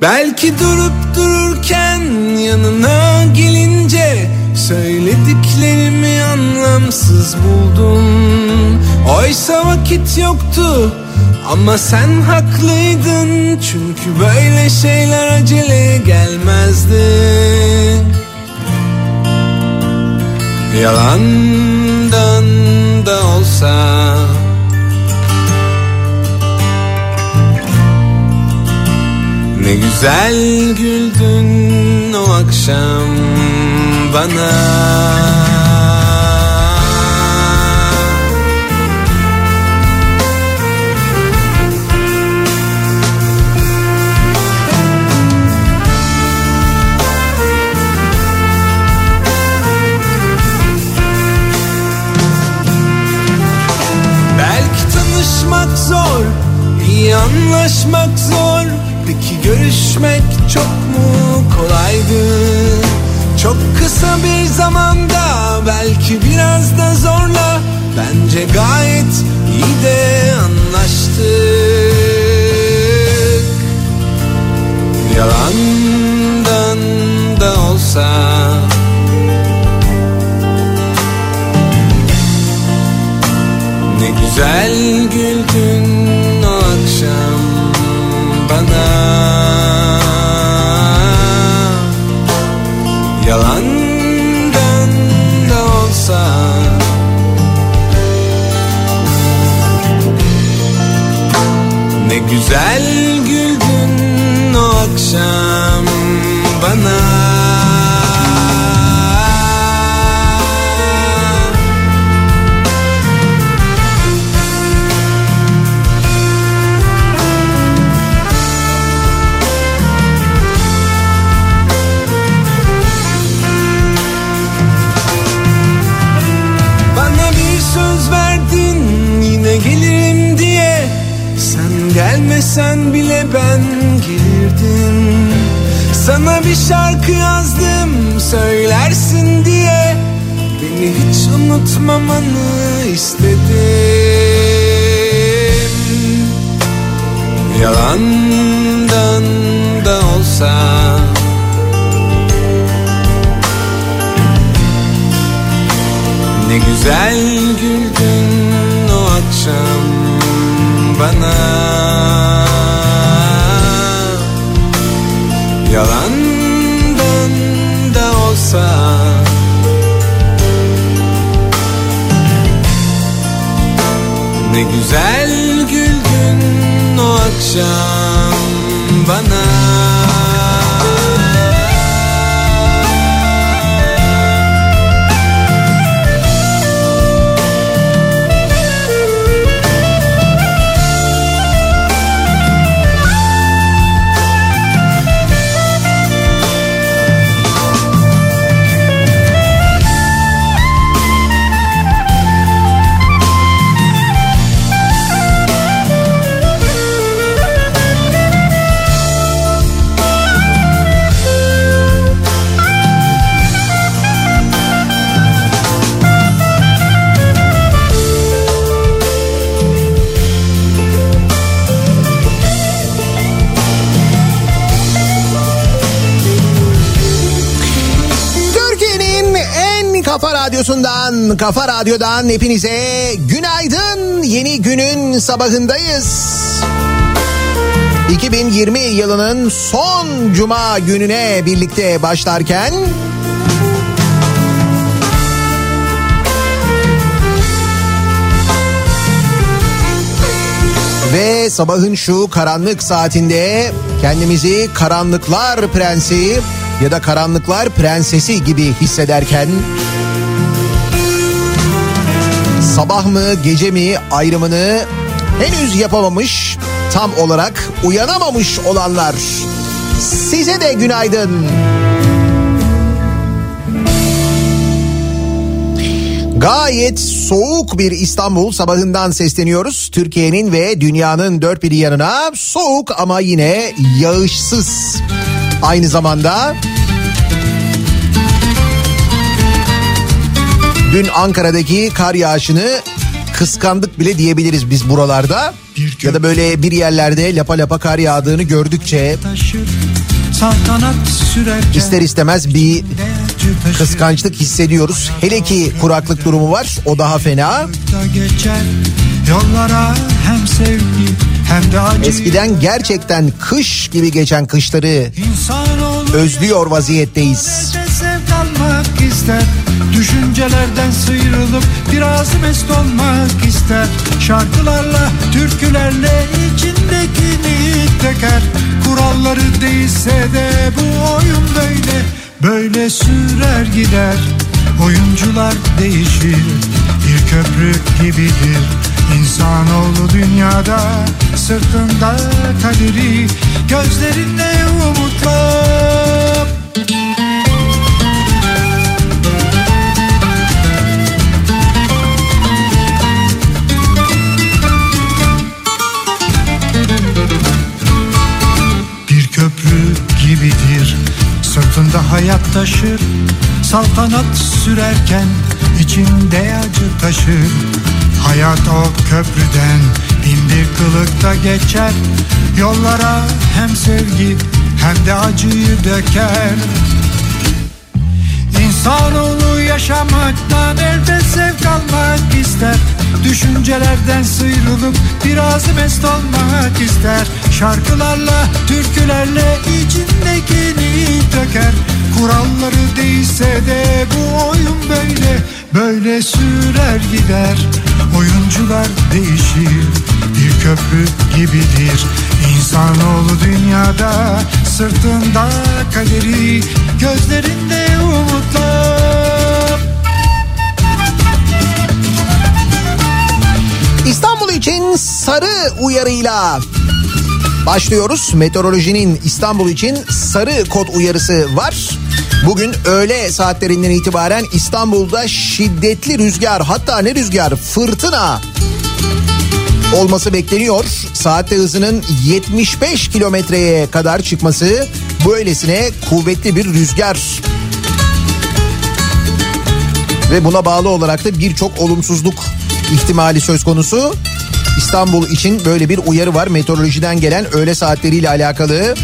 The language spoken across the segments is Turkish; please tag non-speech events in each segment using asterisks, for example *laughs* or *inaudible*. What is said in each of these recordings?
Belki durup dururken yanına gelince Söylediklerimi anlamsız buldum. Oysa vakit yoktu ama sen haklıydın. Çünkü böyle şeyler acele gelmezdi. Yalandan da olsa Ne güzel güldün o akşam bana. Belki tanışmak zor, iyi anlaşmak zor Peki görüşmek çok mu kolaydı? Çok kısa bir zamanda belki biraz da zorla Bence gayet iyi de anlaştık. Yalandan da olsa. Ne güzel güldün güzel güldün o akşam bir şarkı yazdım söylersin diye. Beni hiç unutmamanı istedim. Yalandan da olsa. Ne güzel güldün o akşam bana Ne güzel güldün o akşam bana radyosundan, kafa radyodan hepinize günaydın. Yeni günün sabahındayız. 2020 yılının son cuma gününe birlikte başlarken ve sabahın şu karanlık saatinde kendimizi karanlıklar prensi ya da karanlıklar prensesi gibi hissederken sabah mı gece mi ayrımını henüz yapamamış tam olarak uyanamamış olanlar size de günaydın. Gayet soğuk bir İstanbul sabahından sesleniyoruz. Türkiye'nin ve dünyanın dört bir yanına soğuk ama yine yağışsız. Aynı zamanda dün Ankara'daki kar yağışını kıskandık bile diyebiliriz biz buralarda. ya da böyle bir yerlerde lapa lapa kar yağdığını gördükçe ister istemez bir kıskançlık hissediyoruz. Hele ki kuraklık durumu var o daha fena. Yollara hem sevgi hem de acı. Eskiden gerçekten kış gibi geçen kışları özlüyor vaziyetteyiz. İster. Düşüncelerden sıyrılıp biraz mest olmak ister. Şarkılarla, türkülerle içindekini teker. Kuralları değilse de bu oyun böyle Böyle sürer gider. Oyuncular değişir Bir köprü gibidir. İnsanoğlu dünyada Sırtında kaderi Gözlerinde umutlar Sırtında hayat taşır. Saltanat sürerken içinde acı taşır. Hayat o köprüden bindir kılıkta geçer. Yollara hem sevgi hem de acıyı döker İnsanoğlu yaşamaktan elbet zevk almak ister. Düşüncelerden sıyrılıp biraz mest olmak ister. Şarkılarla, türkülerle içindekini döker. Kuralları değilse de bu oyun böyle Böyle sürer gider. Oyuncular değişir köprü gibidir İnsanoğlu dünyada Sırtında kaderi Gözlerinde umutlar İstanbul için sarı uyarıyla başlıyoruz. Meteorolojinin İstanbul için sarı kod uyarısı var. Bugün öğle saatlerinden itibaren İstanbul'da şiddetli rüzgar hatta ne rüzgar fırtına olması bekleniyor. Saatte hızının 75 kilometreye kadar çıkması böylesine kuvvetli bir rüzgar. Ve buna bağlı olarak da birçok olumsuzluk ihtimali söz konusu. İstanbul için böyle bir uyarı var meteorolojiden gelen öğle saatleriyle alakalı.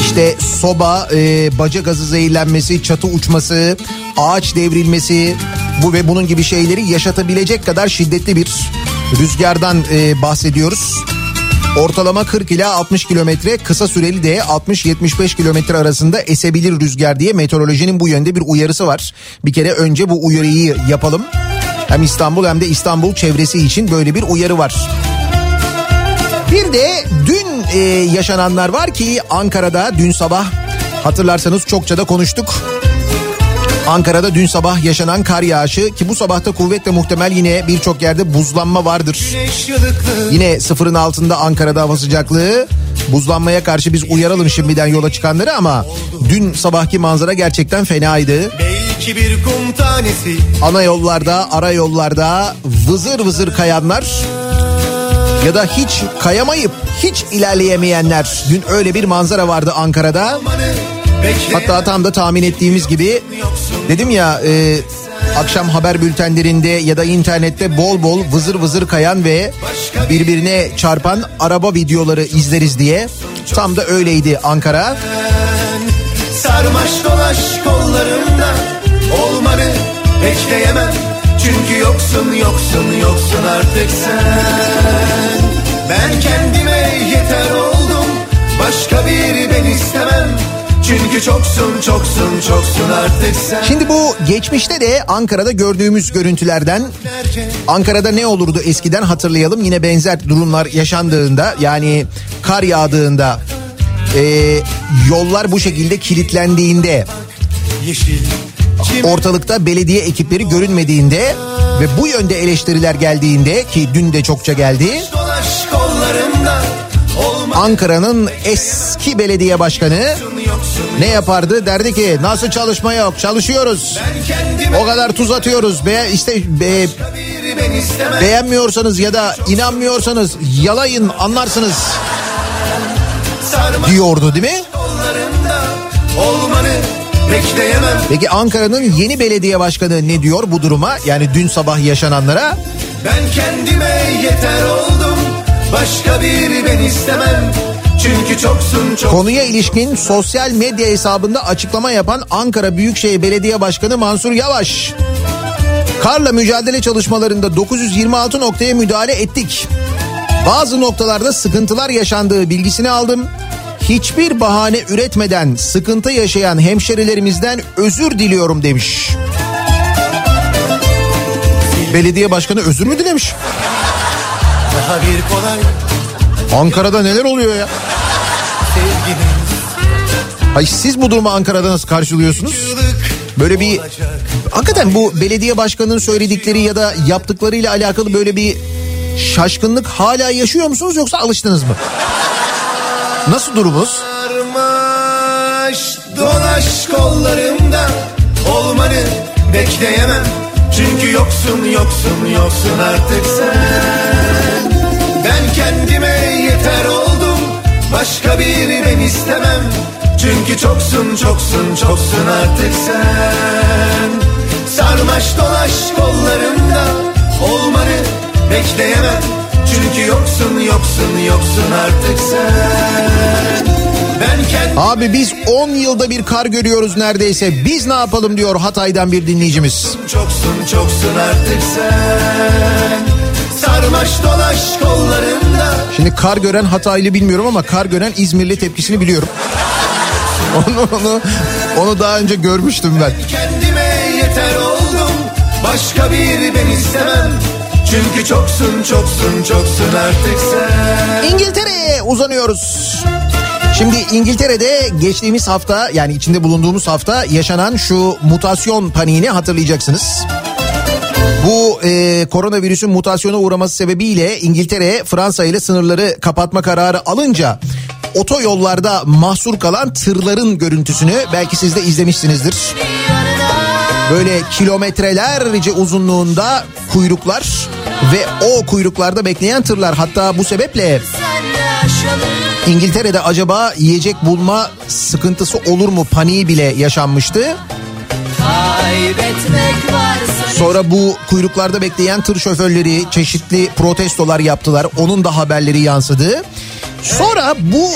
İşte soba, e, baca gazı zehirlenmesi, çatı uçması, ağaç devrilmesi bu ve bunun gibi şeyleri yaşatabilecek kadar şiddetli bir rüzgardan e, bahsediyoruz. Ortalama 40 ila 60 kilometre kısa süreli de 60-75 kilometre arasında esebilir rüzgar diye meteorolojinin bu yönde bir uyarısı var. Bir kere önce bu uyarıyı yapalım. Hem İstanbul hem de İstanbul çevresi için böyle bir uyarı var. Bir de dün e, yaşananlar var ki Ankara'da dün sabah hatırlarsanız çokça da konuştuk. Ankara'da dün sabah yaşanan kar yağışı ki bu sabahta kuvvetle muhtemel yine birçok yerde buzlanma vardır. Yine sıfırın altında Ankara'da hava sıcaklığı. Buzlanmaya karşı biz uyaralım şimdiden yola çıkanları ama dün sabahki manzara gerçekten fenaydı. Belki bir kum tanesi. Ana yollarda, ara yollarda vızır vızır kayanlar ya da hiç kayamayıp hiç ilerleyemeyenler. Dün öyle bir manzara vardı Ankara'da. Hatta tam da tahmin ettiğimiz gibi dedim ya e, akşam haber bültenlerinde ya da internette bol bol vızır vızır kayan ve birbirine çarpan araba videoları izleriz diye. Tam da öyleydi Ankara. Sarmaş dolaş kollarımda olmanı bekleyemem. Çünkü yoksun yoksun yoksun artık sen. Ben kendime yeter oldum. Başka biri ben istemem. Çünkü çoksun çoksun çoksun artık sen. Şimdi bu geçmişte de Ankara'da gördüğümüz görüntülerden Ankara'da ne olurdu eskiden hatırlayalım. Yine benzer durumlar yaşandığında yani kar yağdığında e, yollar bu şekilde kilitlendiğinde ortalıkta belediye ekipleri görünmediğinde ve bu yönde eleştiriler geldiğinde ki dün de çokça geldi. Ankara'nın eski belediye başkanı ne yapardı? Derdi ki nasıl çalışma yok çalışıyoruz. O kadar tuz atıyoruz. Be, işte be, beğenmiyorsanız ya da inanmıyorsanız yalayın anlarsınız diyordu değil mi? Peki Ankara'nın yeni belediye başkanı ne diyor bu duruma? Yani dün sabah yaşananlara Ben kendime yeter oldum Başka bir ben istemem çünkü çoksun çok. Konuya ilişkin sosyal medya hesabında açıklama yapan Ankara Büyükşehir Belediye Başkanı Mansur Yavaş. Karla mücadele çalışmalarında 926 noktaya müdahale ettik. Bazı noktalarda sıkıntılar yaşandığı bilgisini aldım. Hiçbir bahane üretmeden sıkıntı yaşayan hemşerilerimizden özür diliyorum demiş. Belediye başkanı özür mü dilemiş? Daha bir kolay Ankara'da neler oluyor ya? Ay siz bu durumu Ankara'da nasıl karşılıyorsunuz? Böyle bir hakikaten bu belediye başkanının söyledikleri ya da yaptıklarıyla alakalı böyle bir şaşkınlık hala yaşıyor musunuz yoksa alıştınız mı? Nasıl? Sarmaş dolaş kollarımda olmanı bekleyemem. Çünkü yoksun yoksun yoksun artık sen. başka bir ben istemem. Çünkü çoksun çoksun çoksun artık sen. Sarmaş dolaş kollarımda olmanı bekleyemem. Çünkü yoksun yoksun yoksun artık sen. Abi biz 10 yılda bir kar görüyoruz neredeyse. Biz ne yapalım diyor Hatay'dan bir dinleyicimiz. Çoksun çoksun artık sen. Sarmaş dolaş kollarında. Şimdi kar gören Hataylı bilmiyorum ama kar gören İzmirli tepkisini biliyorum. *laughs* onu, onu, onu daha önce görmüştüm ben. Kendime yeter oldum. Başka bir ben istemem. Çünkü çoksun çoksun çoksun artık sen. İngiltere'ye uzanıyoruz. Şimdi İngiltere'de geçtiğimiz hafta yani içinde bulunduğumuz hafta yaşanan şu mutasyon paniğini hatırlayacaksınız. Bu e, koronavirüsün mutasyona uğraması sebebiyle İngiltere Fransa ile sınırları kapatma kararı alınca otoyollarda mahsur kalan tırların görüntüsünü belki siz de izlemişsinizdir. Böyle kilometrelerce uzunluğunda kuyruklar ve o kuyruklarda bekleyen tırlar hatta bu sebeple İngiltere'de acaba yiyecek bulma sıkıntısı olur mu paniği bile yaşanmıştı. Sonra bu kuyruklarda bekleyen tır şoförleri çeşitli protestolar yaptılar. Onun da haberleri yansıdı. Sonra bu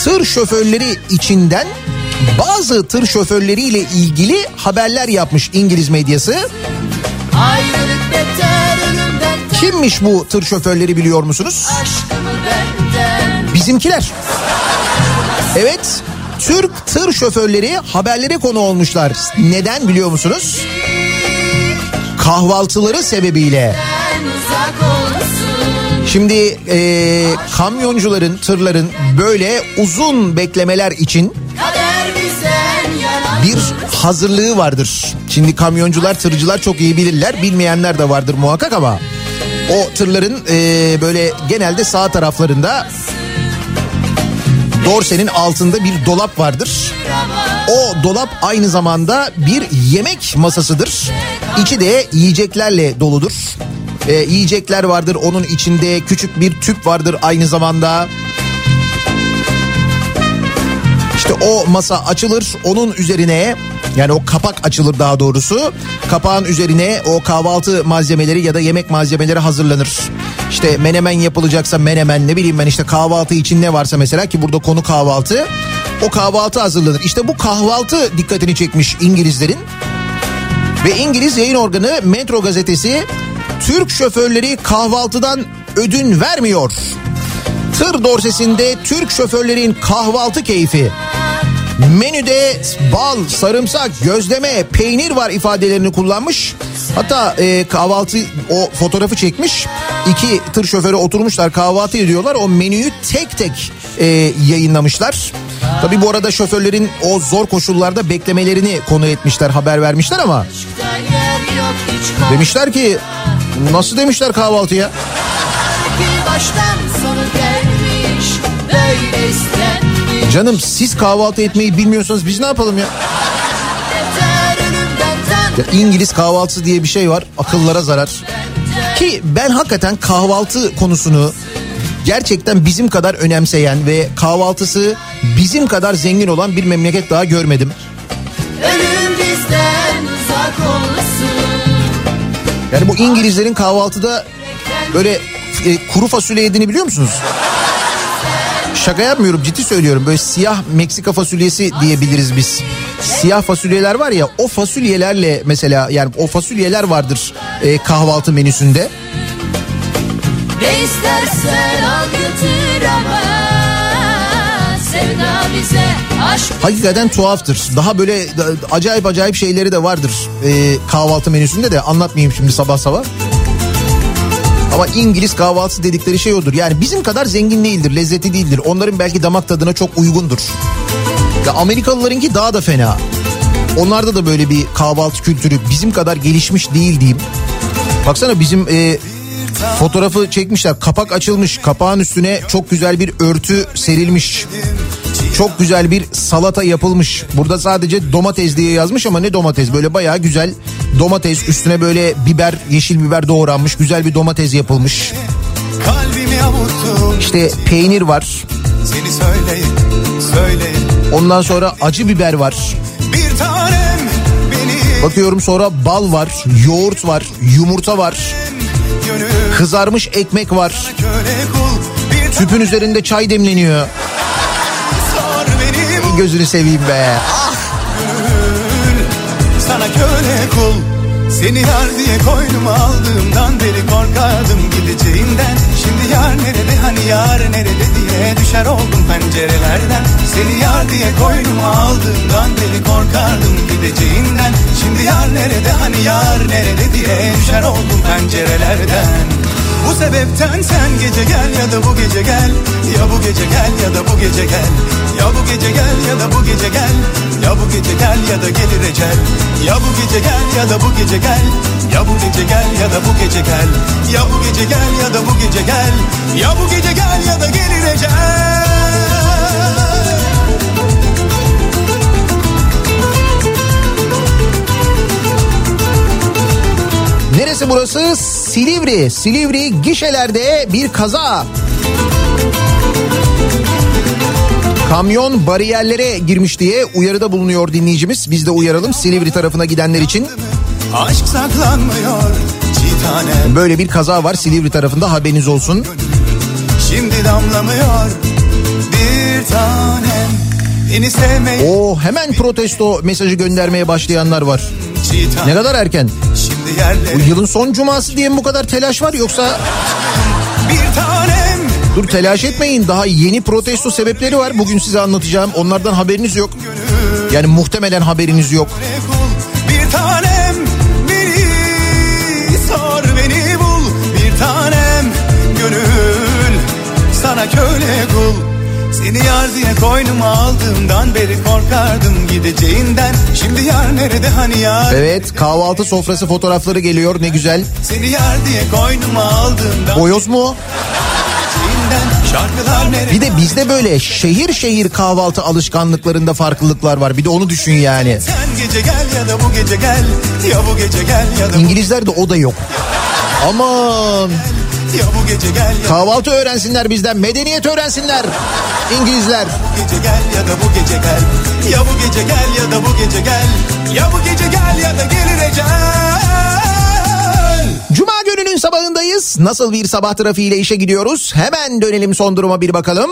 tır şoförleri içinden bazı tır şoförleriyle ilgili haberler yapmış İngiliz medyası. Kimmiş bu tır şoförleri biliyor musunuz? Bizimkiler. Evet Türk tır şoförleri haberlere konu olmuşlar. Neden biliyor musunuz? Kahvaltıları sebebiyle. Şimdi e, kamyoncuların, tırların böyle uzun beklemeler için bir hazırlığı vardır. Şimdi kamyoncular, tırcılar çok iyi bilirler. Bilmeyenler de vardır muhakkak ama o tırların e, böyle genelde sağ taraflarında dorsenin altında bir dolap vardır. O dolap aynı zamanda bir yemek masasıdır. İçi de yiyeceklerle doludur. Ee, yiyecekler vardır onun içinde küçük bir tüp vardır aynı zamanda. İşte o masa açılır onun üzerine yani o kapak açılır daha doğrusu. Kapağın üzerine o kahvaltı malzemeleri ya da yemek malzemeleri hazırlanır. İşte menemen yapılacaksa menemen ne bileyim ben işte kahvaltı için ne varsa mesela ki burada konu kahvaltı. O kahvaltı hazırlanır. İşte bu kahvaltı dikkatini çekmiş İngilizlerin. Ve İngiliz yayın organı Metro gazetesi Türk şoförleri kahvaltıdan ödün vermiyor. Tır dorsesinde Türk şoförlerin kahvaltı keyfi. Menüde bal, sarımsak, gözleme, peynir var ifadelerini kullanmış. Hatta e, kahvaltı o fotoğrafı çekmiş. İki tır şoförü oturmuşlar kahvaltı ediyorlar. O menüyü tek tek e, yayınlamışlar. Tabi bu arada şoförlerin o zor koşullarda beklemelerini konu etmişler, haber vermişler ama. Demişler ki nasıl demişler kahvaltıya? Baştan sonu gelmiş, böyle istenmiş. Canım siz kahvaltı etmeyi bilmiyorsanız biz ne yapalım ya? Ya İngiliz kahvaltısı diye bir şey var. Akıllara zarar. Ki ben hakikaten kahvaltı konusunu gerçekten bizim kadar önemseyen ve kahvaltısı bizim kadar zengin olan bir memleket daha görmedim. Yani bu İngilizlerin kahvaltıda böyle e, kuru fasulye yediğini biliyor musunuz? Şaka yapmıyorum ciddi söylüyorum. Böyle siyah Meksika fasulyesi diyebiliriz biz. Siyah fasulyeler var ya o fasulyelerle mesela yani o fasulyeler vardır e, kahvaltı menüsünde. Ne istersen al götür ama sevda bize Hakikaten tuhaftır. Daha böyle da- acayip acayip şeyleri de vardır e, kahvaltı menüsünde de anlatmayayım şimdi sabah sabah. Ama İngiliz kahvaltısı dedikleri şey odur. Yani bizim kadar zengin değildir, lezzeti değildir. Onların belki damak tadına çok uygundur. Ya Amerikalılarınki daha da fena. Onlarda da böyle bir kahvaltı kültürü bizim kadar gelişmiş değil diyeyim. Baksana bizim e, fotoğrafı çekmişler. Kapak açılmış. Kapağın üstüne çok güzel bir örtü serilmiş. Çok güzel bir salata yapılmış. Burada sadece domates diye yazmış ama ne domates? Böyle bayağı güzel domates. Üstüne böyle biber, yeşil biber doğranmış. Güzel bir domates yapılmış. İşte peynir var. Seni söyleyin söyleyin Ondan sonra acı biber var. Bir tanem beni Bakıyorum sonra bal var, yoğurt var, yumurta var. Kızarmış ekmek var. Tüpün üzerinde çay demleniyor. Gözünü seveyim be. gönül Sana köle kul Seni yar diye koynuma aldığımdan beri korkardım gideceğinden. Şimdi yar nerede hani yar nerede diye düşer oldum pencerelerden. Seni yar diye koynuma aldığımdan beri korkardım gideceğinden. Şimdi yar nerede hani yar nerede diye düşer oldum pencerelerden Bu sebepten sen gece gel ya da bu gece gel Ya bu gece gel ya da bu gece gel Ya bu gece gel ya da bu gece gel Ya bu gece gel ya da gelir ecel Ya bu gece gel ya da bu gece gel Ya bu gece gel ya da bu gece gel Ya bu gece gel ya da bu gece gel Ya bu gece gel ya da gelir ecel Neresi burası? Silivri. Silivri gişelerde bir kaza. Kamyon bariyerlere girmiş diye uyarıda bulunuyor dinleyicimiz. Biz de uyaralım Silivri tarafına gidenler için. Aşk saklanmıyor çiğ tanem Böyle bir kaza var Silivri tarafında haberiniz olsun. Şimdi damlamıyor bir tanem O hemen protesto mesajı göndermeye başlayanlar var. Ne kadar erken. Bu yılın son cuması diye mi bu kadar telaş var yoksa? Bir tanem. Dur telaş etmeyin. Daha yeni protesto sebepleri var. Bugün size anlatacağım. Onlardan haberiniz yok. Yani muhtemelen haberiniz yok. bir tanem. Beni sor beni bul. Bir tanem. Gönül. Sana köle kul seni yar diye koynuma aldığımdan beri korkardım gideceğinden Şimdi yar nerede hani yar Evet kahvaltı sofrası fotoğrafları geliyor ne güzel. Seni yar diye koynuma aldığımdan Boyoz mu? nerede Bir de bizde böyle şehir şehir kahvaltı alışkanlıklarında farklılıklar var. Bir de onu düşün yani. Sen gece gel ya da bu gece gel Ya bu gece gel ya da bu, İngilizlerde o da yok. Aman ya bu gece gel ya kahvaltı öğrensinler bizden medeniyet öğrensinler İngilizler. bu gece gel ya da bu gece gel Ya bu gece gel ya da bu gece gel Ya bu gece gel ya da gelir ecel Cuma gününün sabahındayız. Nasıl bir sabah trafiğiyle işe gidiyoruz? Hemen dönelim son duruma bir bakalım.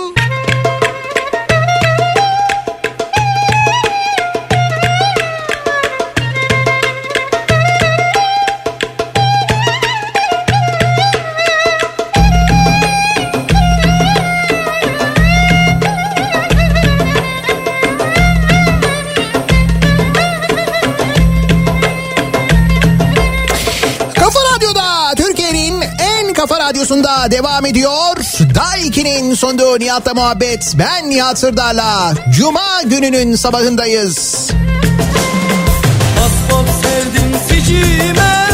Devam ediyor. Daiki'nin sonduğu Nihat'la muhabbet. Ben Nihat Sırdar'la. Cuma gününün sabahındayız. Asbab sevdim sicime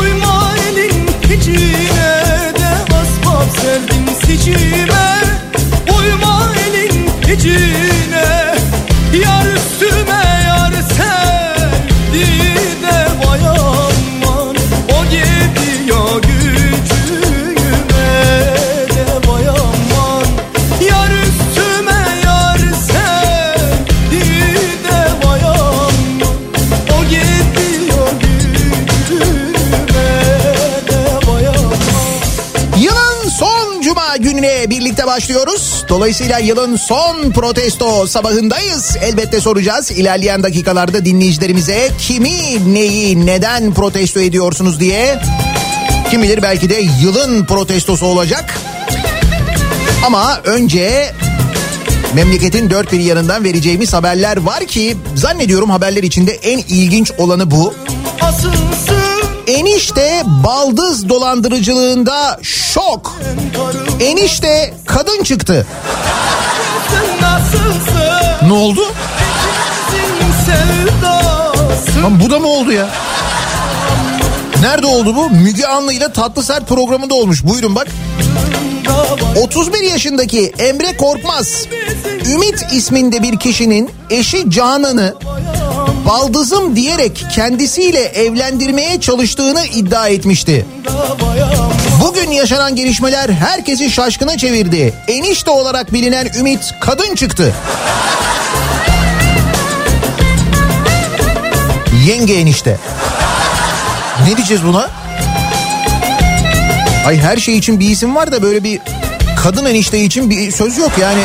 Uyma elin hicine de Asbab sevdim sicime Uyma elin hicine Yar üstüme yar sevdi başlıyoruz. Dolayısıyla yılın son protesto sabahındayız. Elbette soracağız ilerleyen dakikalarda dinleyicilerimize kimi, neyi, neden protesto ediyorsunuz diye. Kim bilir belki de yılın protestosu olacak. Ama önce memleketin dört bir yanından vereceğimiz haberler var ki zannediyorum haberler içinde en ilginç olanı bu. Asılsın Enişte baldız dolandırıcılığında şok. Enişte kadın çıktı. Ne oldu? Lan bu da mı oldu ya? Nerede oldu bu? Müge Anlı ile Tatlı Sert programında olmuş. Buyurun bak. 31 yaşındaki Emre Korkmaz, Ümit isminde bir kişinin eşi Canan'ı baldızım diyerek kendisiyle evlendirmeye çalıştığını iddia etmişti. Bugün yaşanan gelişmeler herkesi şaşkına çevirdi. Enişte olarak bilinen Ümit kadın çıktı. Yenge enişte. Ne diyeceğiz buna? Ay her şey için bir isim var da böyle bir kadın enişte için bir söz yok yani.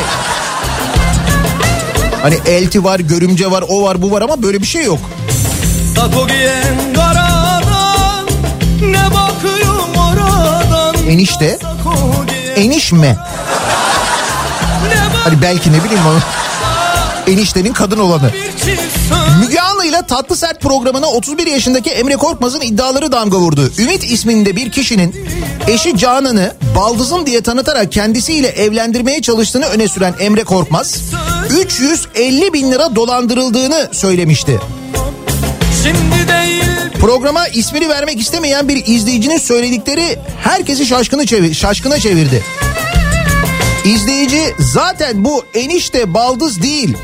Hani elti var, görümce var, o var, bu var ama böyle bir şey yok. Enişte, enişme. Hani belki ne bileyim onu. Eniştenin kadın olanı. Müge İle Tatlı Sert programına 31 yaşındaki Emre Korkmaz'ın iddiaları damga vurdu. Ümit isminde bir kişinin eşi Canan'ı baldızım diye tanıtarak kendisiyle evlendirmeye çalıştığını öne süren Emre Korkmaz 350 bin lira dolandırıldığını söylemişti. Şimdi değil Programa ismini vermek istemeyen bir izleyicinin söyledikleri herkesi şaşkını çevir, şaşkına çevirdi. İzleyici zaten bu enişte baldız değil.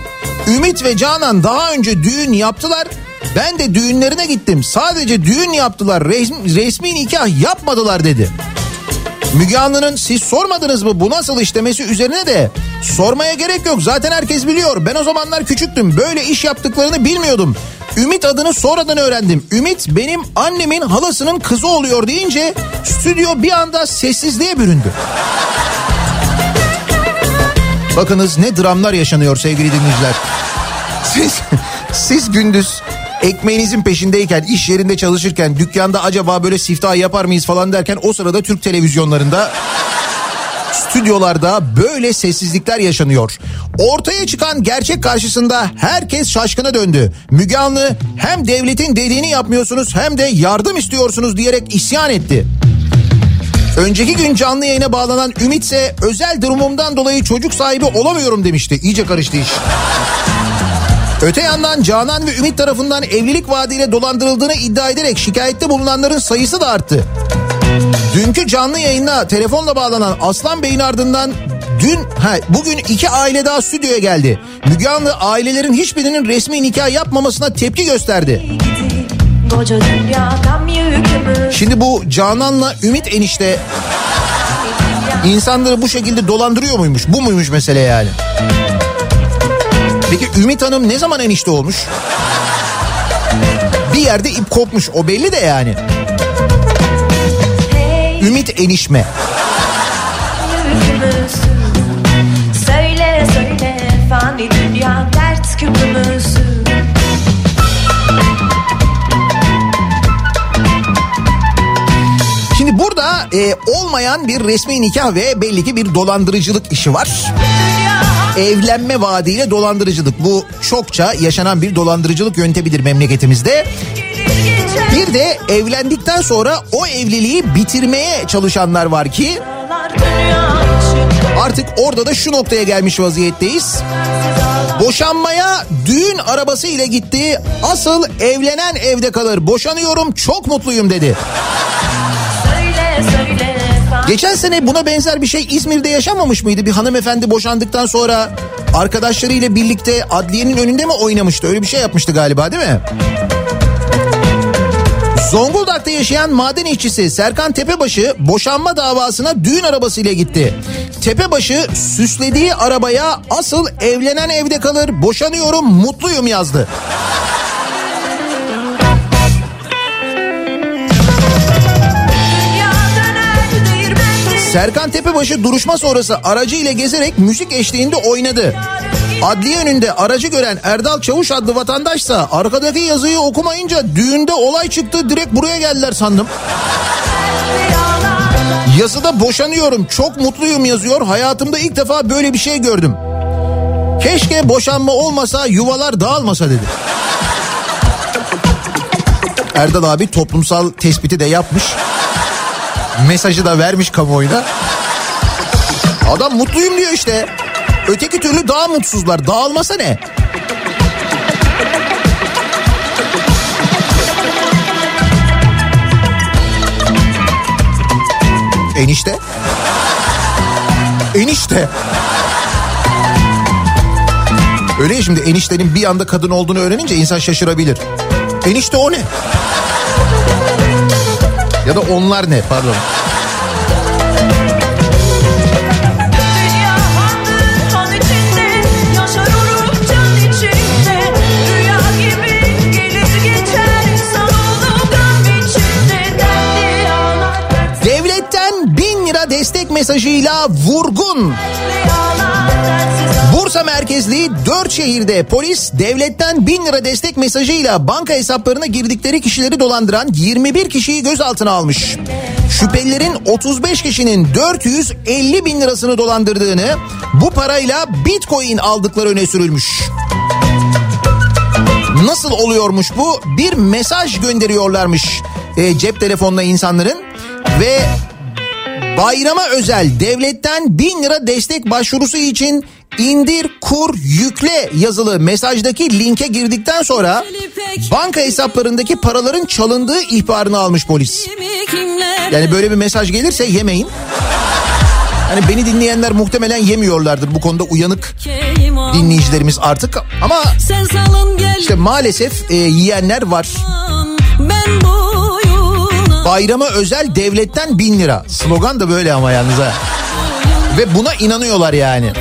Ümit ve Canan daha önce düğün yaptılar. Ben de düğünlerine gittim. Sadece düğün yaptılar. Resmi, nikah yapmadılar dedi. Müge Anlı'nın siz sormadınız mı bu nasıl işlemesi üzerine de sormaya gerek yok. Zaten herkes biliyor. Ben o zamanlar küçüktüm. Böyle iş yaptıklarını bilmiyordum. Ümit adını sonradan öğrendim. Ümit benim annemin halasının kızı oluyor deyince stüdyo bir anda sessizliğe büründü. Bakınız ne dramlar yaşanıyor sevgili dinleyiciler. Siz, siz gündüz ekmeğinizin peşindeyken, iş yerinde çalışırken, dükkanda acaba böyle siftah yapar mıyız falan derken o sırada Türk televizyonlarında stüdyolarda böyle sessizlikler yaşanıyor. Ortaya çıkan gerçek karşısında herkes şaşkına döndü. Müge Anlı hem devletin dediğini yapmıyorsunuz hem de yardım istiyorsunuz diyerek isyan etti. Önceki gün canlı yayına bağlanan Ümit ise özel durumumdan dolayı çocuk sahibi olamıyorum demişti. İyice karıştı iş. Öte yandan Canan ve Ümit tarafından evlilik vaadiyle dolandırıldığını iddia ederek şikayette bulunanların sayısı da arttı. Dünkü canlı yayına telefonla bağlanan Aslan Bey'in ardından dün ha, bugün iki aile daha stüdyoya geldi. Müge Anlı ailelerin hiçbirinin resmi nikah yapmamasına tepki gösterdi. Koca yükümüz Şimdi bu Canan'la Ümit enişte insanları bu şekilde dolandırıyor muymuş? Bu muymuş mesele yani? Peki Ümit Hanım ne zaman enişte olmuş? Bir yerde ip kopmuş o belli de yani. Hey Ümit enişme. Söyle söyle fani dünya dert küpümüz e, olmayan bir resmi nikah ve belli ki bir dolandırıcılık işi var. Evlenme vaadiyle dolandırıcılık. Bu çokça yaşanan bir dolandırıcılık yöntemidir memleketimizde. Bir de evlendikten sonra o evliliği bitirmeye çalışanlar var ki artık orada da şu noktaya gelmiş vaziyetteyiz. Boşanmaya düğün arabası ile gitti. Asıl evlenen evde kalır. Boşanıyorum çok mutluyum dedi. Geçen sene buna benzer bir şey İzmir'de yaşanmamış mıydı? Bir hanımefendi boşandıktan sonra arkadaşlarıyla birlikte adliyenin önünde mi oynamıştı? Öyle bir şey yapmıştı galiba değil mi? Zonguldak'ta yaşayan maden işçisi Serkan Tepebaşı boşanma davasına düğün arabasıyla gitti. Tepebaşı süslediği arabaya asıl evlenen evde kalır boşanıyorum mutluyum yazdı. Serkan Tepebaşı duruşma sonrası aracıyla gezerek müzik eşliğinde oynadı. Adliye önünde aracı gören Erdal Çavuş adlı vatandaşsa arkadaki yazıyı okumayınca düğünde olay çıktı direkt buraya geldiler sandım. Yazıda boşanıyorum çok mutluyum yazıyor hayatımda ilk defa böyle bir şey gördüm. Keşke boşanma olmasa yuvalar dağılmasa dedi. Erdal abi toplumsal tespiti de yapmış. Mesajı da vermiş kamuoyuna. Adam mutluyum diyor işte. Öteki türlü daha mutsuzlar. Dağılmasa ne? Enişte. Enişte. Öyle ya şimdi eniştenin bir anda kadın olduğunu öğrenince insan şaşırabilir. Enişte o ne? Ya da onlar ne pardon. Destek mesajıyla vurgun. Bursa merkezli 4 şehirde polis devletten 1000 lira destek mesajıyla banka hesaplarına girdikleri kişileri dolandıran 21 kişiyi gözaltına almış. Şüphelilerin 35 kişinin 450 bin lirasını dolandırdığını bu parayla bitcoin aldıkları öne sürülmüş. Nasıl oluyormuş bu? Bir mesaj gönderiyorlarmış e, cep telefonuna insanların ve Bayrama özel devletten 1000 lira destek başvurusu için indir kur yükle yazılı mesajdaki linke girdikten sonra banka hesaplarındaki paraların çalındığı ihbarını almış polis. Yani böyle bir mesaj gelirse yemeyin. Hani beni dinleyenler muhtemelen yemiyorlardır bu konuda uyanık dinleyicilerimiz artık ama işte maalesef e, yiyenler var. Bayrama özel devletten 1000 lira. Slogan da böyle ama yalnız ha. Ve buna inanıyorlar yani.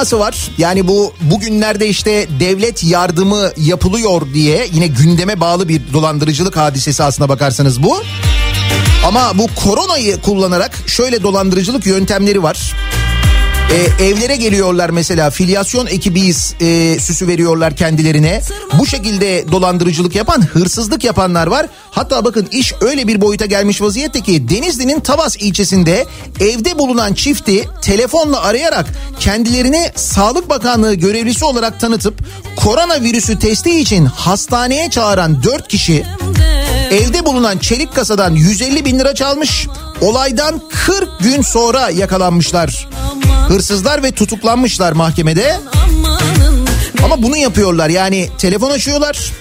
Fenası var. Yani bu bugünlerde işte devlet yardımı yapılıyor diye yine gündeme bağlı bir dolandırıcılık hadisesi aslına bakarsanız bu. Ama bu koronayı kullanarak şöyle dolandırıcılık yöntemleri var. Ee, evlere geliyorlar mesela filyasyon ekibiyiz e, süsü veriyorlar kendilerine. Bu şekilde dolandırıcılık yapan hırsızlık yapanlar var. Hatta bakın iş öyle bir boyuta gelmiş vaziyette ki Denizli'nin Tavas ilçesinde evde bulunan çifti telefonla arayarak kendilerini Sağlık Bakanlığı görevlisi olarak tanıtıp koronavirüsü testi için hastaneye çağıran 4 kişi evde bulunan çelik kasadan 150 bin lira çalmış. Olaydan 40 gün sonra yakalanmışlar. Hırsızlar ve tutuklanmışlar mahkemede. Ama bunu yapıyorlar yani telefon açıyorlar.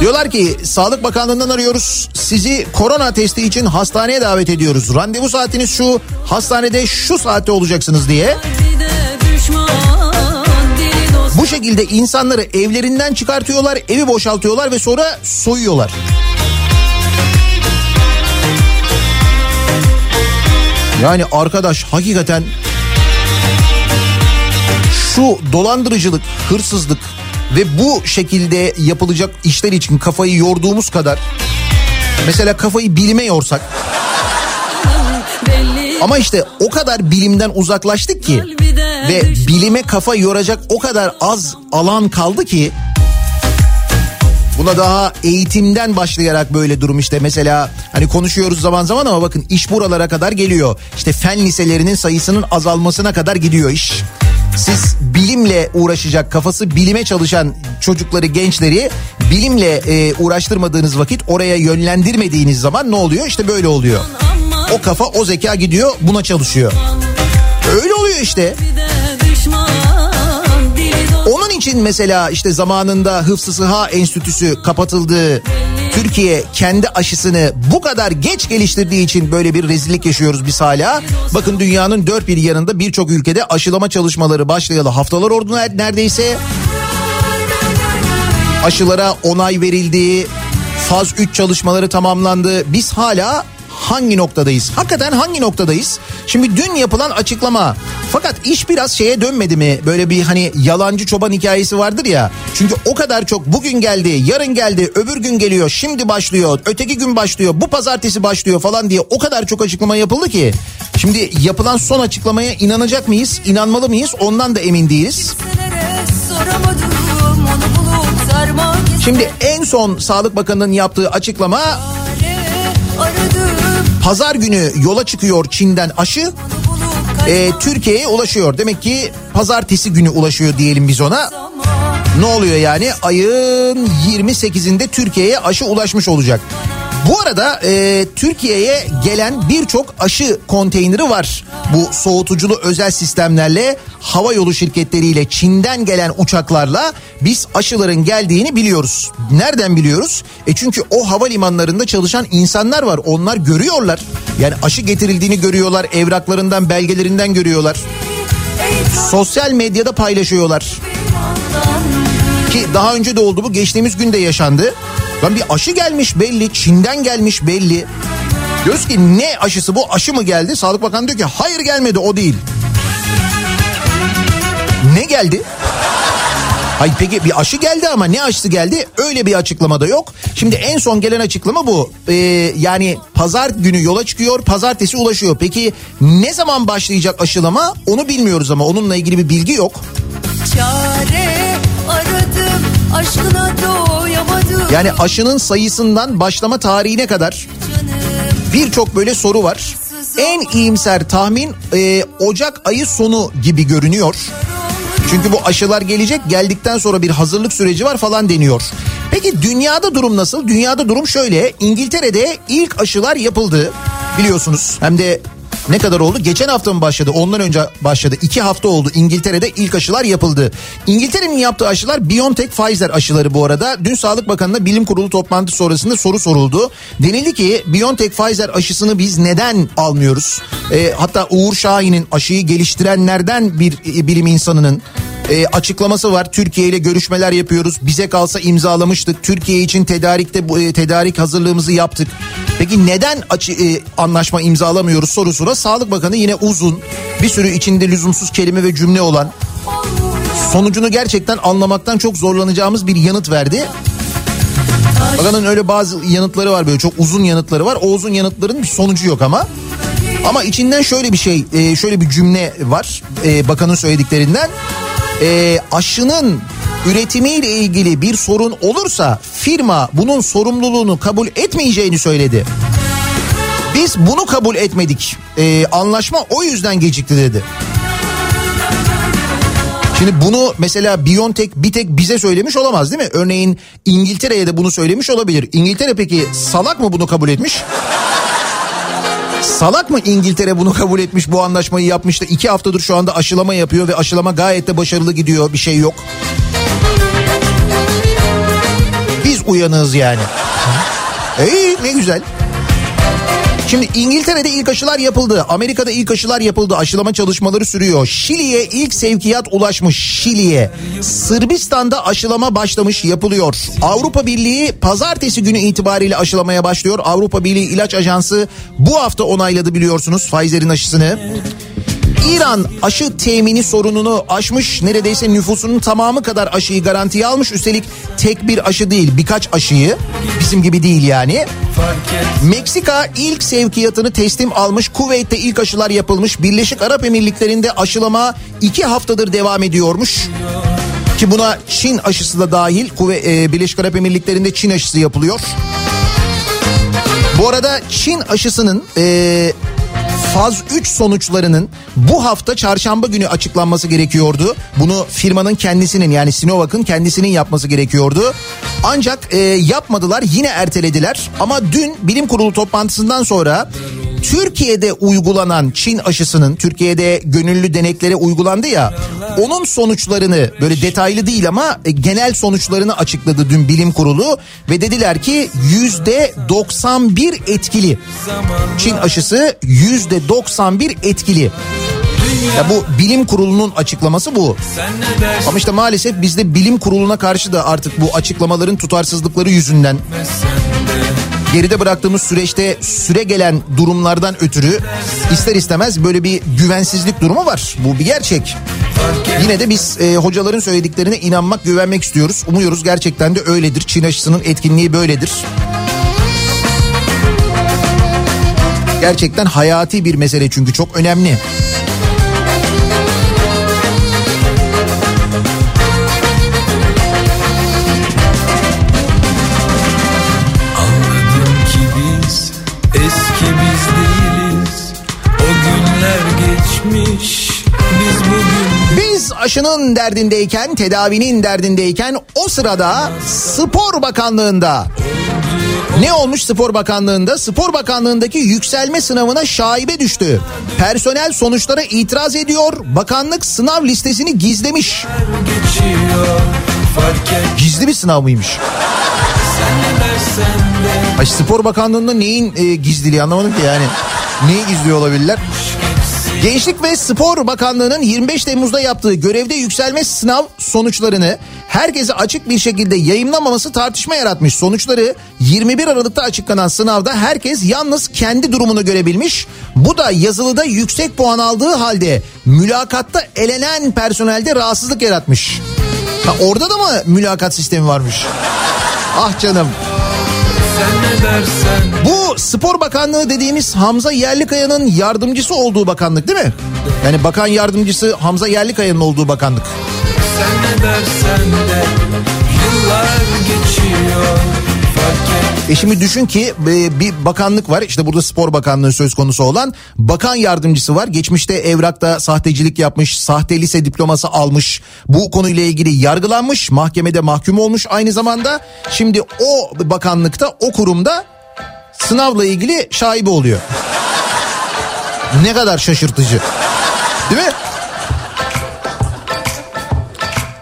Diyorlar ki Sağlık Bakanlığı'ndan arıyoruz. Sizi korona testi için hastaneye davet ediyoruz. Randevu saatiniz şu. Hastanede şu saatte olacaksınız diye. Bu şekilde insanları evlerinden çıkartıyorlar, evi boşaltıyorlar ve sonra soyuyorlar. Yani arkadaş hakikaten şu dolandırıcılık, hırsızlık ve bu şekilde yapılacak işler için kafayı yorduğumuz kadar mesela kafayı bilime yorsak ama işte o kadar bilimden uzaklaştık ki ve bilime kafa yoracak o kadar az alan kaldı ki buna daha eğitimden başlayarak böyle durum işte mesela hani konuşuyoruz zaman zaman ama bakın iş buralara kadar geliyor. İşte fen liselerinin sayısının azalmasına kadar gidiyor iş. Siz bilimle uğraşacak kafası bilime çalışan çocukları gençleri bilimle e, uğraştırmadığınız vakit oraya yönlendirmediğiniz zaman ne oluyor? İşte böyle oluyor. O kafa o zeka gidiyor buna çalışıyor. Öyle oluyor işte. Onun için mesela işte zamanında Hıfzı Sıha Enstitüsü kapatıldı. Türkiye kendi aşısını bu kadar geç geliştirdiği için böyle bir rezillik yaşıyoruz biz hala. Bakın dünyanın dört bir yanında birçok ülkede aşılama çalışmaları başlayalı haftalar oldu neredeyse. Aşılara onay verildi. Faz 3 çalışmaları tamamlandı. Biz hala hangi noktadayız? Hakikaten hangi noktadayız? Şimdi dün yapılan açıklama. Fakat iş biraz şeye dönmedi mi? Böyle bir hani yalancı çoban hikayesi vardır ya. Çünkü o kadar çok bugün geldi, yarın geldi, öbür gün geliyor, şimdi başlıyor, öteki gün başlıyor, bu pazartesi başlıyor falan diye o kadar çok açıklama yapıldı ki. Şimdi yapılan son açıklamaya inanacak mıyız? İnanmalı mıyız? Ondan da emin değiliz. Şimdi en son Sağlık Bakanı'nın yaptığı açıklama pazar günü yola çıkıyor Çin'den aşı e, Türkiye'ye ulaşıyor. Demek ki pazartesi günü ulaşıyor diyelim biz ona. Ne oluyor yani? Ayın 28'inde Türkiye'ye aşı ulaşmış olacak. Bu arada e, Türkiye'ye gelen birçok aşı konteyneri var. Bu soğutuculu özel sistemlerle hava yolu şirketleriyle Çin'den gelen uçaklarla biz aşıların geldiğini biliyoruz. Nereden biliyoruz? E çünkü o havalimanlarında çalışan insanlar var. Onlar görüyorlar. Yani aşı getirildiğini görüyorlar. Evraklarından, belgelerinden görüyorlar. Sosyal medyada paylaşıyorlar. Ki daha önce de oldu bu geçtiğimiz günde yaşandı. Lan bir aşı gelmiş belli Çin'den gelmiş belli. Diyoruz ki ne aşısı bu aşı mı geldi? Sağlık Bakanı diyor ki hayır gelmedi o değil. Ne geldi? Hayır peki bir aşı geldi ama ne aşısı geldi? Öyle bir açıklama da yok. Şimdi en son gelen açıklama bu. Ee, yani pazar günü yola çıkıyor, pazartesi ulaşıyor. Peki ne zaman başlayacak aşılama? Onu bilmiyoruz ama onunla ilgili bir bilgi yok. çare aradım Aşkına doyamadım Yani aşının sayısından başlama tarihine kadar birçok böyle soru var. En iyimser tahmin e, Ocak ayı sonu gibi görünüyor. Çünkü bu aşılar gelecek geldikten sonra bir hazırlık süreci var falan deniyor. Peki dünyada durum nasıl? Dünyada durum şöyle. İngiltere'de ilk aşılar yapıldı biliyorsunuz. Hem de ne kadar oldu? Geçen hafta mı başladı? Ondan önce başladı. İki hafta oldu. İngiltere'de ilk aşılar yapıldı. İngiltere'nin yaptığı aşılar BioNTech Pfizer aşıları bu arada. Dün Sağlık Bakanı'na bilim kurulu toplantısı sonrasında soru soruldu. Denildi ki BioNTech Pfizer aşısını biz neden almıyoruz? E, hatta Uğur Şahin'in aşıyı geliştirenlerden bir e, bilim insanının e, açıklaması var. Türkiye ile görüşmeler yapıyoruz. Bize kalsa imzalamıştık. Türkiye için tedarikte e, tedarik hazırlığımızı yaptık. Peki neden açı, e, anlaşma imzalamıyoruz sorusuna Sağlık Bakanı yine uzun bir sürü içinde lüzumsuz kelime ve cümle olan sonucunu gerçekten anlamaktan çok zorlanacağımız bir yanıt verdi. Bakanın öyle bazı yanıtları var böyle çok uzun yanıtları var. O uzun yanıtların bir sonucu yok ama. Ama içinden şöyle bir şey, e, şöyle bir cümle var e, bakanın söylediklerinden. E, aşının üretimiyle ilgili bir sorun olursa firma bunun sorumluluğunu kabul etmeyeceğini söyledi. Biz bunu kabul etmedik. E, anlaşma o yüzden gecikti dedi. Şimdi bunu mesela Biontech bir tek bize söylemiş olamaz değil mi? Örneğin İngiltere'ye de bunu söylemiş olabilir. İngiltere peki salak mı bunu kabul etmiş? Salak mı İngiltere bunu kabul etmiş bu anlaşmayı yapmış da iki haftadır şu anda aşılama yapıyor ve aşılama gayet de başarılı gidiyor bir şey yok. Biz uyanığız yani. İyi ne güzel. Şimdi İngiltere'de ilk aşılar yapıldı. Amerika'da ilk aşılar yapıldı. Aşılama çalışmaları sürüyor. Şili'ye ilk sevkiyat ulaşmış. Şili'ye. Sırbistan'da aşılama başlamış yapılıyor. Avrupa Birliği pazartesi günü itibariyle aşılamaya başlıyor. Avrupa Birliği İlaç Ajansı bu hafta onayladı biliyorsunuz Pfizer'in aşısını. İran aşı temini sorununu aşmış neredeyse nüfusunun tamamı kadar aşıyı garantiye almış. Üstelik tek bir aşı değil birkaç aşıyı bizim gibi değil yani. Meksika ilk sevkiyatını teslim almış. Kuveyt'te ilk aşılar yapılmış. Birleşik Arap Emirlikleri'nde aşılama iki haftadır devam ediyormuş. Ki buna Çin aşısı da dahil. E, Birleşik Arap Emirlikleri'nde Çin aşısı yapılıyor. Bu arada Çin aşısının e, faz 3 sonuçlarının bu hafta çarşamba günü açıklanması gerekiyordu. Bunu firmanın kendisinin yani Sinovac'ın kendisinin yapması gerekiyordu. Ancak e, yapmadılar yine ertelediler ama dün bilim kurulu toplantısından sonra Türkiye'de uygulanan Çin aşısının Türkiye'de gönüllü deneklere uygulandı ya onun sonuçlarını böyle detaylı değil ama e, genel sonuçlarını açıkladı dün bilim kurulu ve dediler ki yüzde 91 etkili. Çin aşısı yüzde 91 etkili. Ya bu bilim kurulunun açıklaması bu. Ama işte maalesef bizde bilim kuruluna karşı da artık bu açıklamaların tutarsızlıkları yüzünden de geride bıraktığımız süreçte süre gelen durumlardan ötürü ister istemez böyle bir güvensizlik durumu var. Bu bir gerçek. Yine de biz e, hocaların söylediklerine inanmak, güvenmek istiyoruz. Umuyoruz gerçekten de öyledir. Çin aşısının etkinliği böyledir. Gerçekten hayati bir mesele çünkü çok önemli. Aşının derdindeyken, tedavinin derdindeyken o sırada Spor Bakanlığı'nda ne olmuş Spor Bakanlığı'nda? Spor Bakanlığı'ndaki yükselme sınavına şaibe düştü. Personel sonuçlara itiraz ediyor. Bakanlık sınav listesini gizlemiş. Gizli bir sınav mıymış? Ay Spor Bakanlığı'nda neyin e, gizliliği anlamadım ki yani. Neyi gizliyor olabilirler? Gençlik ve Spor Bakanlığı'nın 25 Temmuz'da yaptığı görevde yükselme sınav sonuçlarını herkese açık bir şekilde yayınlamaması tartışma yaratmış. Sonuçları 21 Aralık'ta açıklanan sınavda herkes yalnız kendi durumunu görebilmiş. Bu da yazılıda yüksek puan aldığı halde mülakatta elenen personelde rahatsızlık yaratmış. Ha, orada da mı mülakat sistemi varmış? Ah canım. sen ne dersen Bu Spor Bakanlığı dediğimiz Hamza Yerlikaya'nın yardımcısı olduğu bakanlık değil mi? Yani bakan yardımcısı Hamza Yerlikaya'nın olduğu bakanlık. sen ne dersen de Yıllar geçiyor E şimdi düşün ki e, bir bakanlık var işte burada spor bakanlığı söz konusu olan bakan yardımcısı var. Geçmişte evrakta sahtecilik yapmış, sahte lise diploması almış. Bu konuyla ilgili yargılanmış, mahkemede mahkum olmuş aynı zamanda. Şimdi o bakanlıkta, o kurumda sınavla ilgili şaibe oluyor. Ne kadar şaşırtıcı. Değil mi?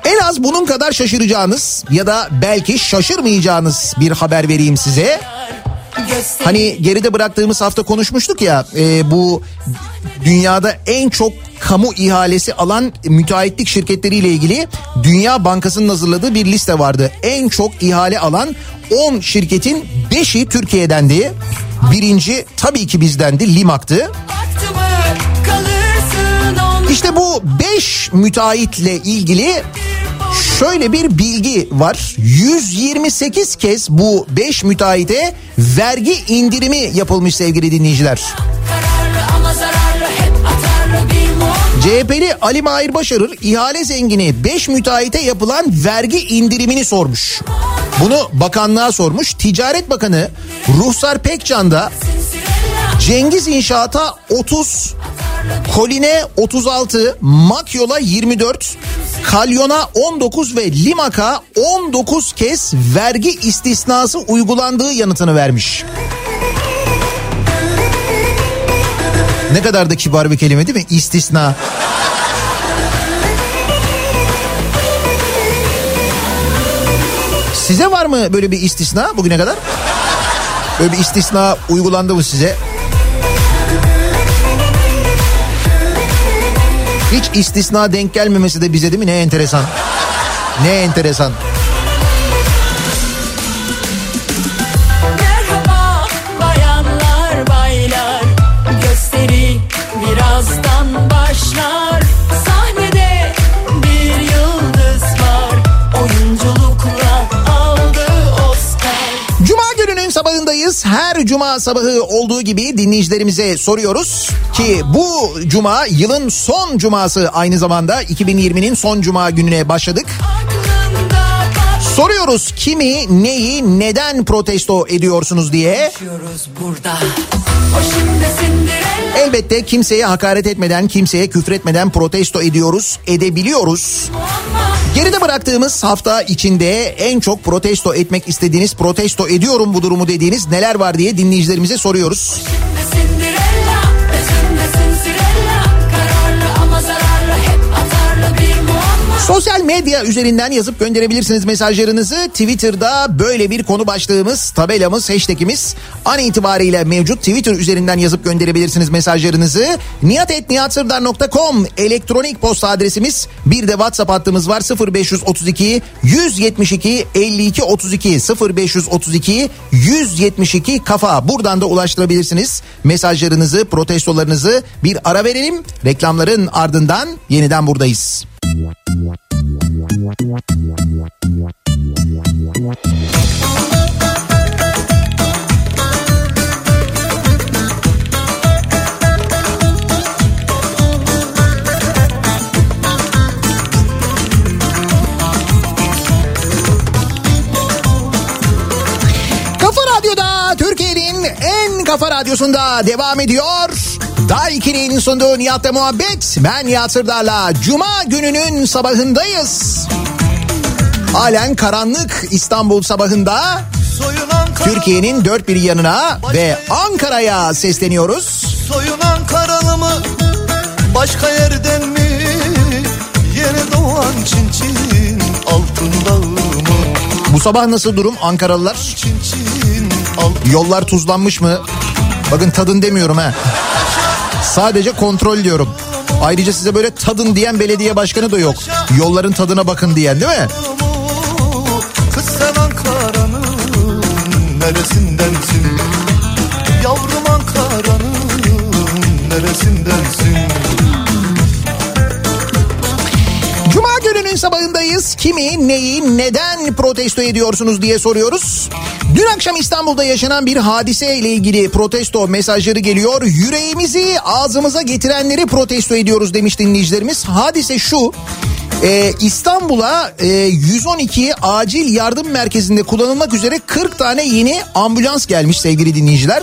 En az bunun kadar şaşıracağınız ya da belki şaşırmayacağınız bir haber vereyim size. Hani geride bıraktığımız hafta konuşmuştuk ya e, bu dünyada en çok kamu ihalesi alan müteahhitlik şirketleriyle ilgili Dünya Bankası'nın hazırladığı bir liste vardı. En çok ihale alan 10 şirketin 5'i Türkiye'dendi. Birinci tabii ki bizdendi Limak'tı. İşte bu 5 müteahhitle ilgili şöyle bir bilgi var. 128 kez bu 5 müteahhite vergi indirimi yapılmış sevgili dinleyiciler. CHP'li Ali Mahir Başarır ihale zengini 5 müteahhite yapılan vergi indirimini sormuş. Bunu bakanlığa sormuş. Ticaret Bakanı Ruhsar Pekcan da Cengiz İnşaat'a 30, Koline 36, Makyol'a 24, Kalyon'a 19 ve Limak'a 19 kez vergi istisnası uygulandığı yanıtını vermiş. Ne kadar da kibar bir kelime değil mi? İstisna. Size var mı böyle bir istisna bugüne kadar? Böyle bir istisna uygulandı mı size? Hiç istisna denk gelmemesi de bize değil mi? Ne enteresan. Ne enteresan. Sabahındayız. Her cuma sabahı olduğu gibi dinleyicilerimize soruyoruz ki bu cuma yılın son cuması aynı zamanda 2020'nin son cuma gününe başladık. Soruyoruz kimi, neyi, neden protesto ediyorsunuz diye. Elbette kimseye hakaret etmeden, kimseye küfretmeden protesto ediyoruz, edebiliyoruz. Geride bıraktığımız hafta içinde en çok protesto etmek istediğiniz, protesto ediyorum bu durumu dediğiniz neler var diye dinleyicilerimize soruyoruz. Cinderella Sosyal medya üzerinden yazıp gönderebilirsiniz mesajlarınızı. Twitter'da böyle bir konu başlığımız, tabelamız, hashtagimiz an itibariyle mevcut. Twitter üzerinden yazıp gönderebilirsiniz mesajlarınızı. niyatetniyatsırdar.com elektronik posta adresimiz. Bir de WhatsApp hattımız var 0532 172 52 32 0532 172 kafa. Buradan da ulaştırabilirsiniz mesajlarınızı, protestolarınızı. Bir ara verelim. Reklamların ardından yeniden buradayız. Kafa Radyo'da Türkiye'nin en kafa radyosunda devam ediyor. Daiki'nin sunduğu Nihat'la muhabbet. Ben Nihat Sırdar'la Cuma gününün sabahındayız. Halen karanlık İstanbul sabahında Türkiye'nin dört bir yanına ve Ankara'ya sesleniyoruz. Soyunan karalı mı başka yerden mi Yeni doğan çin çin altında mı Bu sabah nasıl durum Ankaralılar? Çin çin Yollar tuzlanmış mı? Bakın tadın demiyorum ha. Sadece kontrol diyorum. Ayrıca size böyle tadın diyen belediye başkanı da yok. Yolların tadına bakın diyen değil mi? Kız sen Ankara'nın neresindensin sabahındayız. Kimi, neyi, neden protesto ediyorsunuz diye soruyoruz. Dün akşam İstanbul'da yaşanan bir hadise ile ilgili protesto mesajları geliyor. Yüreğimizi ağzımıza getirenleri protesto ediyoruz demiş dinleyicilerimiz. Hadise şu. Ee, İstanbul'a e, 112 acil yardım merkezinde kullanılmak üzere 40 tane yeni ambulans gelmiş sevgili dinleyiciler.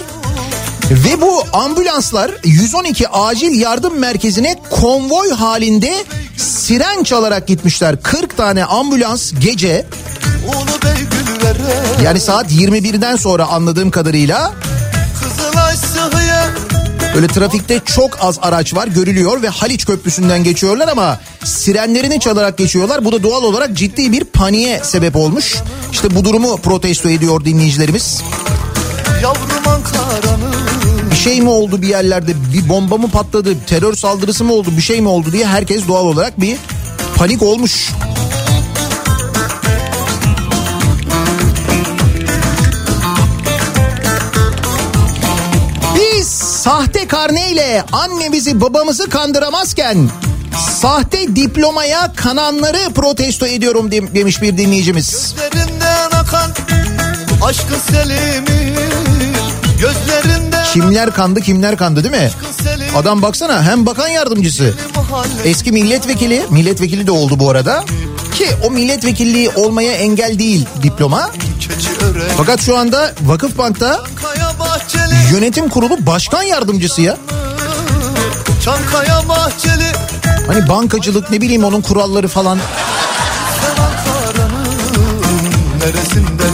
Ve bu ambulanslar 112 acil yardım merkezine konvoy halinde siren çalarak gitmişler. 40 tane ambulans gece yani saat 21'den sonra anladığım kadarıyla Böyle trafikte çok az araç var görülüyor ve Haliç Köprüsü'nden geçiyorlar ama sirenlerini çalarak geçiyorlar. Bu da doğal olarak ciddi bir paniğe sebep olmuş. İşte bu durumu protesto ediyor dinleyicilerimiz. Yavrum Ankara'nın şey mi oldu bir yerlerde bir bomba mı patladı terör saldırısı mı oldu bir şey mi oldu diye herkes doğal olarak bir panik olmuş. Biz sahte karneyle annemizi babamızı kandıramazken sahte diplomaya kananları protesto ediyorum dem- demiş bir dinleyicimiz. Gözlerinden akan aşkı selimi Kimler kandı kimler kandı değil mi? Adam baksana hem bakan yardımcısı eski milletvekili milletvekili de oldu bu arada ki o milletvekilliği olmaya engel değil diploma. Fakat şu anda Vakıfbank'ta Kaya bahçeli yönetim kurulu başkan yardımcısı ya. Hani bankacılık ne bileyim onun kuralları falan. Sen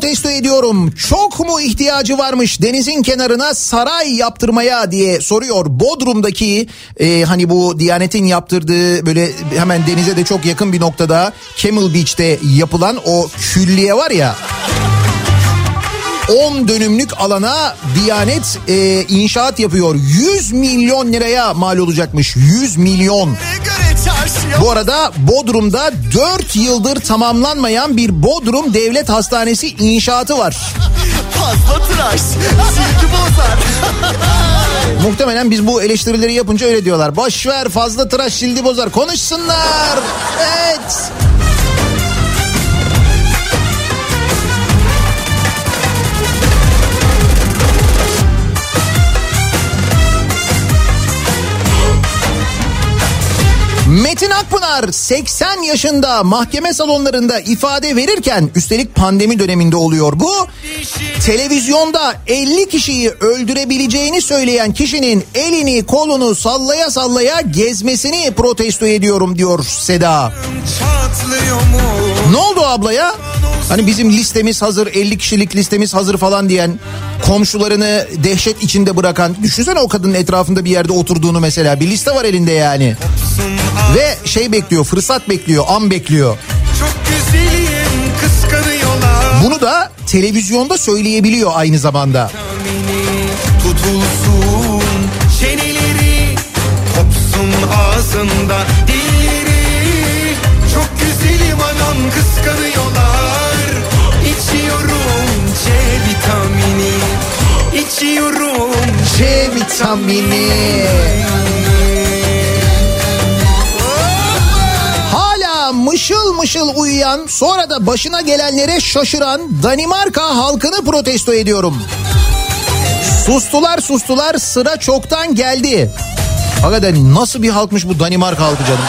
protesto ediyorum. Çok mu ihtiyacı varmış denizin kenarına saray yaptırmaya diye soruyor. Bodrum'daki e, hani bu Diyanet'in yaptırdığı böyle hemen denize de çok yakın bir noktada Camel Beach'te yapılan o külliye var ya. 10 dönümlük alana Diyanet e, inşaat yapıyor. 100 milyon liraya mal olacakmış. 100 milyon. çarşıya Bu arada Bodrum'da 4 yıldır tamamlanmayan bir Bodrum Devlet Hastanesi inşaatı var. fazla tıraş Silgi bozar Muhtemelen biz bu eleştirileri yapınca öyle diyorlar. Boş ver fazla tıraş sildi bozar. Konuşsunlar. Evet. Metin Akpınar Avukatlar 80 yaşında mahkeme salonlarında ifade verirken üstelik pandemi döneminde oluyor bu. Televizyonda 50 kişiyi öldürebileceğini söyleyen kişinin elini kolunu sallaya sallaya gezmesini protesto ediyorum diyor Seda. Ne oldu ablaya? Hani bizim listemiz hazır 50 kişilik listemiz hazır falan diyen komşularını dehşet içinde bırakan düşünsene o kadının etrafında bir yerde oturduğunu mesela bir liste var elinde yani. Ve şey bekliyor fırsat bekliyor an bekliyor. Bunu da televizyonda söyleyebiliyor aynı zamanda. Tutulsun çeneleri Kopsun ağzında dilleri C vitamini. Hala mışıl mışıl uyuyan sonra da başına gelenlere şaşıran Danimarka halkını protesto ediyorum. Sustular sustular sıra çoktan geldi. Hakikaten nasıl bir halkmış bu Danimarka halkı canım.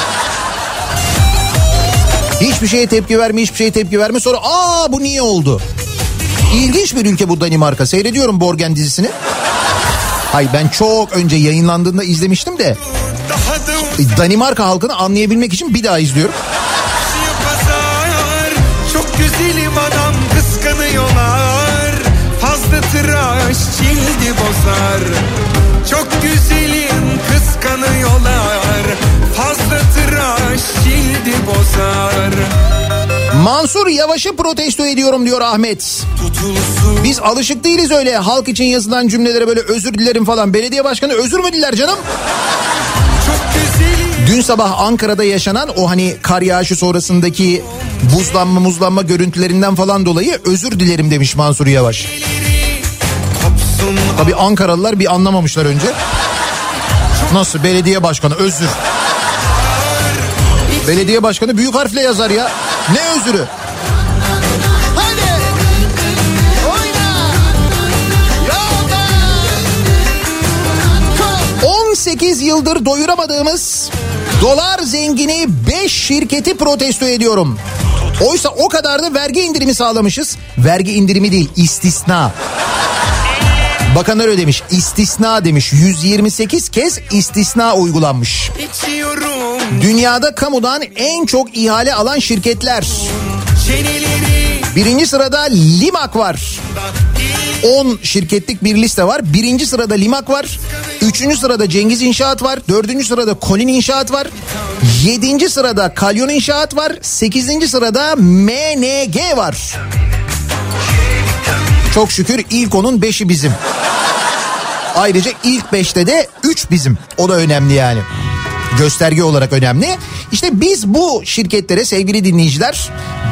Hiçbir şeye tepki verme hiçbir şeye tepki verme sonra aa bu niye oldu? İlginç bir ülke bu Danimarka. Seyrediyorum Borgen dizisini. Hay ben çok önce yayınlandığında izlemiştim de e, Danimarka halkını anlayabilmek için bir daha izliyorum. Çok güzelim adam Mansur Yavaş'ı protesto ediyorum diyor Ahmet. Tutulsun Biz alışık değiliz öyle halk için yazılan cümlelere böyle özür dilerim falan. Belediye başkanı özür mü diler canım? Dün sabah Ankara'da yaşanan o hani kar yağışı sonrasındaki buzlanma muzlanma görüntülerinden falan dolayı özür dilerim demiş Mansur Yavaş. Tabii Ankaralılar bir anlamamışlar önce. Nasıl belediye başkanı özür. Belediye başkanı büyük harfle yazar ya. Ne özürü? Hadi. Oyna. Yolda. 18 yıldır doyuramadığımız dolar zengini 5 şirketi protesto ediyorum. Oysa o kadar da vergi indirimi sağlamışız. Vergi indirimi değil istisna. Bakanlar ödemiş istisna demiş 128 kez istisna uygulanmış. içiyorum Dünyada kamudan en çok ihale alan şirketler. Birinci sırada Limak var. 10 şirketlik bir liste var. Birinci sırada Limak var. Üçüncü sırada Cengiz İnşaat var. Dördüncü sırada Kolin İnşaat var. Yedinci sırada Kalyon İnşaat var. Sekizinci sırada MNG var. Çok şükür ilk onun beşi bizim. Ayrıca ilk beşte de üç bizim. O da önemli yani. Gösterge olarak önemli. İşte biz bu şirketlere sevgili dinleyiciler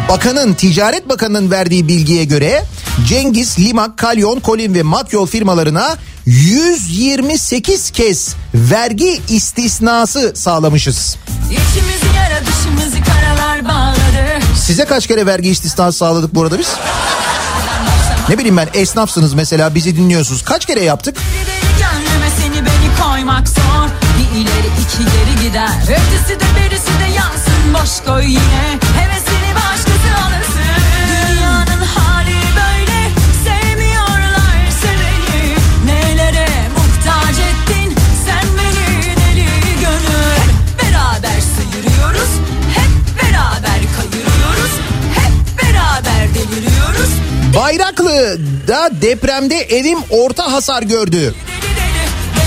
bakanın ticaret bakanının verdiği bilgiye göre Cengiz, Limak, Kalyon, Kolin ve Makyol firmalarına 128 kez vergi istisnası sağlamışız. İçimizi yara dışımızı karalar bağladı. Size kaç kere vergi istisnası sağladık bu arada biz? Ne bileyim ben esnafsınız mesela bizi dinliyorsunuz. Kaç kere yaptık? Deli gönlüme seni beni koymak zor. İki geri gider. Ötesi de berisi de yansın boş koy yine. Hevesini başkası alırsın. Dünyanın hali böyle. Sevmiyorlar seveni. Nelere muhtaç ettin sen beni deli gönül. Beraber sıyırıyoruz. Hep beraber kayırıyoruz. Hep beraber deliriyoruz. Bayraklı'da depremde evim orta hasar gördü.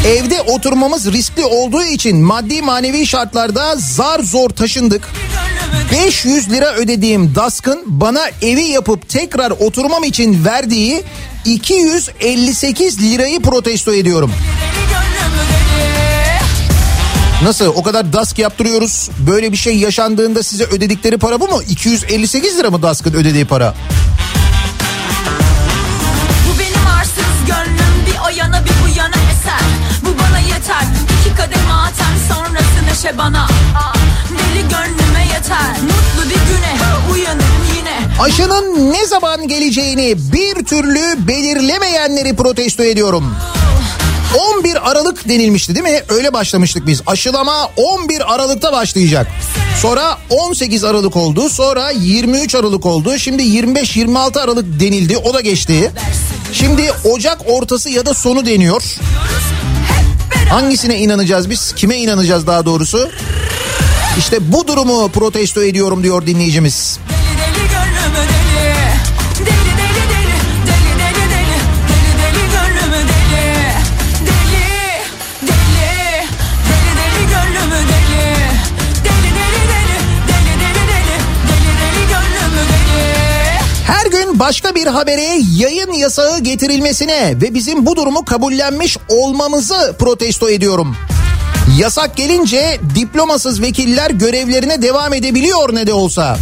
Evde oturmamız riskli olduğu için maddi manevi şartlarda zar zor taşındık. 500 lira ödediğim DASK'ın bana evi yapıp tekrar oturmam için verdiği 258 lirayı protesto ediyorum. Nasıl o kadar DASK yaptırıyoruz böyle bir şey yaşandığında size ödedikleri para bu mu? 258 lira mı DASK'ın ödediği para? Kademe atar sonrası neşe bana Deli gönlüme yeter mutlu bir güne uyanırım yine Aşının ne zaman geleceğini bir türlü belirlemeyenleri protesto ediyorum. 11 Aralık denilmişti değil mi? Öyle başlamıştık biz. Aşılama 11 Aralık'ta başlayacak. Sonra 18 Aralık oldu. Sonra 23 Aralık oldu. Şimdi 25-26 Aralık denildi. O da geçti. Şimdi Ocak ortası ya da sonu deniyor. Hangisine inanacağız biz? Kime inanacağız daha doğrusu? İşte bu durumu protesto ediyorum diyor dinleyicimiz. Başka bir habere yayın yasağı getirilmesine ve bizim bu durumu kabullenmiş olmamızı protesto ediyorum. Yasak gelince diplomasız vekiller görevlerine devam edebiliyor ne de olsa.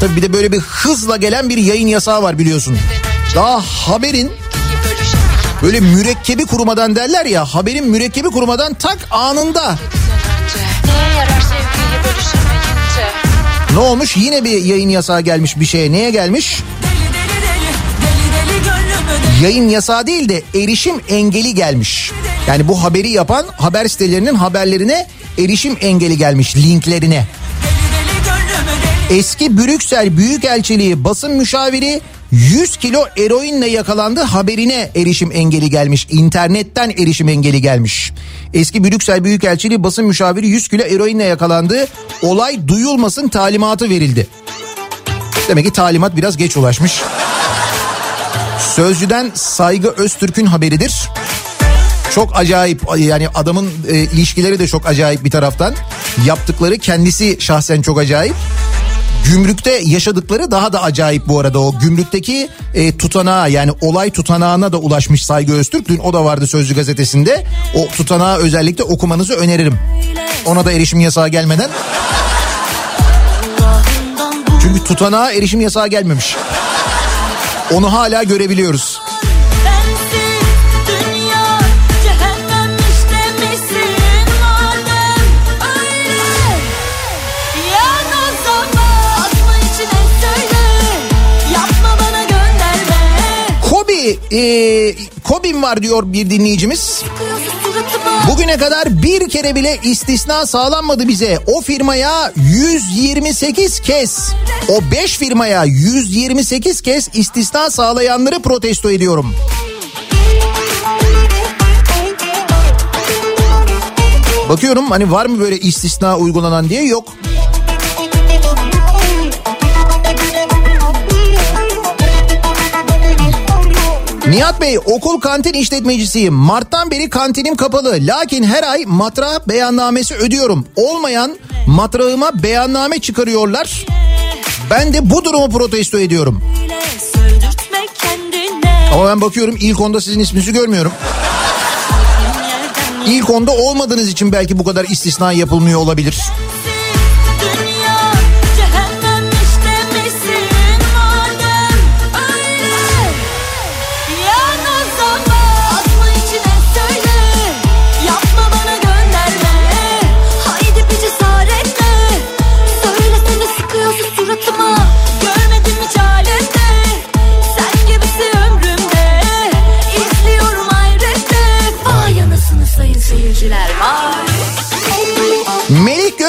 Tabii bir de böyle bir hızla gelen bir yayın yasağı var biliyorsun. Daha haberin böyle mürekkebi kurumadan derler ya haberin mürekkebi kurumadan tak anında. Ne olmuş yine bir yayın yasağı gelmiş bir şeye neye gelmiş? Yayın yasağı değil de erişim engeli gelmiş. Yani bu haberi yapan haber sitelerinin haberlerine erişim engeli gelmiş linklerine. Eski Brüksel Büyükelçiliği basın müşaviri 100 kilo eroinle yakalandı haberine erişim engeli gelmiş. İnternetten erişim engeli gelmiş. Eski Brüksel Büyükelçiliği basın müşaviri 100 kilo eroinle yakalandı. Olay duyulmasın talimatı verildi. Demek ki talimat biraz geç ulaşmış. Sözcüden Saygı Öztürk'ün haberidir. Çok acayip yani adamın e, ilişkileri de çok acayip bir taraftan. Yaptıkları kendisi şahsen çok acayip. Gümrükte yaşadıkları daha da acayip bu arada o gümrükteki e, tutanağa yani olay tutanağına da ulaşmış Saygı Öztürk. Dün o da vardı Sözcü gazetesinde. O tutanağı özellikle okumanızı öneririm. Ona da erişim yasağı gelmeden. Çünkü tutanağa erişim yasağı gelmemiş. Onu hala görebiliyoruz. Kobi, e, Kobim var diyor bir dinleyicimiz. Bugüne kadar bir kere bile istisna sağlanmadı bize. O firmaya 128 kez, o 5 firmaya 128 kez istisna sağlayanları protesto ediyorum. Bakıyorum hani var mı böyle istisna uygulanan diye yok. Nihat Bey okul kantin işletmecisiyim. Mart'tan beri kantinim kapalı. Lakin her ay matrah beyannamesi ödüyorum. Olmayan matrağıma beyanname çıkarıyorlar. Ben de bu durumu protesto ediyorum. Ama ben bakıyorum ilk onda sizin isminizi görmüyorum. İlk onda olmadığınız için belki bu kadar istisna yapılmıyor olabilir.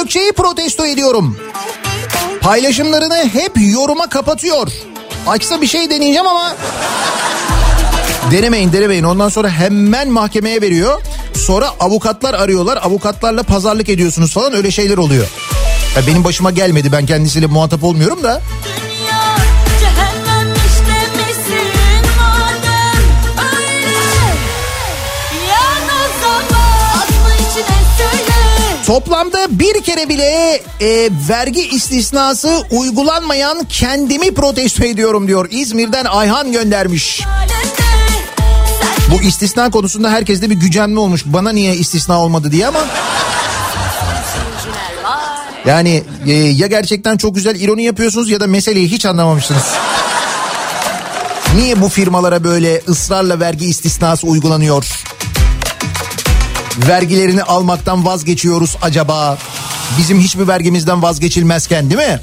Gökçe'yi protesto ediyorum. Paylaşımlarını hep yoruma kapatıyor. Açsa bir şey deneyeceğim ama... Denemeyin denemeyin ondan sonra hemen mahkemeye veriyor. Sonra avukatlar arıyorlar avukatlarla pazarlık ediyorsunuz falan öyle şeyler oluyor. Ya benim başıma gelmedi ben kendisiyle muhatap olmuyorum da. Toplamda bir kere bile e, vergi istisnası uygulanmayan kendimi protesto ediyorum diyor. İzmir'den Ayhan göndermiş. Bu istisna konusunda herkeste bir gücenme olmuş. Bana niye istisna olmadı diye ama... Yani e, ya gerçekten çok güzel ironi yapıyorsunuz ya da meseleyi hiç anlamamışsınız. Niye bu firmalara böyle ısrarla vergi istisnası uygulanıyor? vergilerini almaktan vazgeçiyoruz acaba? Bizim hiçbir vergimizden vazgeçilmezken değil mi?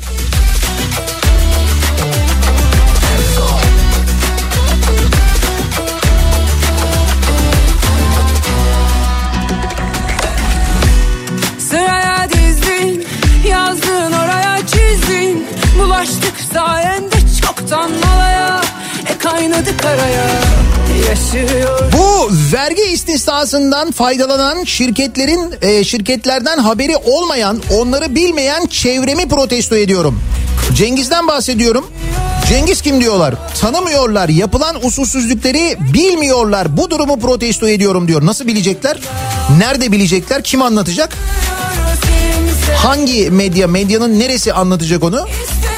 Sıraya dizdin, yazdın oraya çizdin. Bulaştık sayende çoktan malaya, e kaynadı karaya. Bu vergi istisnasından faydalanan şirketlerin e, şirketlerden haberi olmayan, onları bilmeyen çevremi protesto ediyorum. Cengiz'den bahsediyorum. Cengiz kim diyorlar? Tanımıyorlar. Yapılan usulsüzlükleri bilmiyorlar. Bu durumu protesto ediyorum diyor. Nasıl bilecekler? Nerede bilecekler? Kim anlatacak? Hangi medya? Medyanın neresi anlatacak onu? İstemedikçe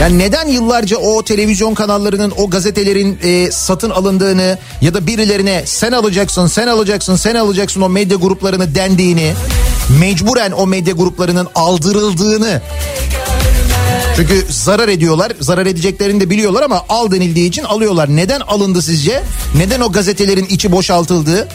Yani neden yıllarca o televizyon kanallarının, o gazetelerin e, satın alındığını ya da birilerine sen alacaksın, sen alacaksın, sen alacaksın o medya gruplarını dendiğini, mecburen o medya gruplarının aldırıldığını çünkü zarar ediyorlar. Zarar edeceklerini de biliyorlar ama al denildiği için alıyorlar. Neden alındı sizce? Neden o gazetelerin içi boşaltıldı?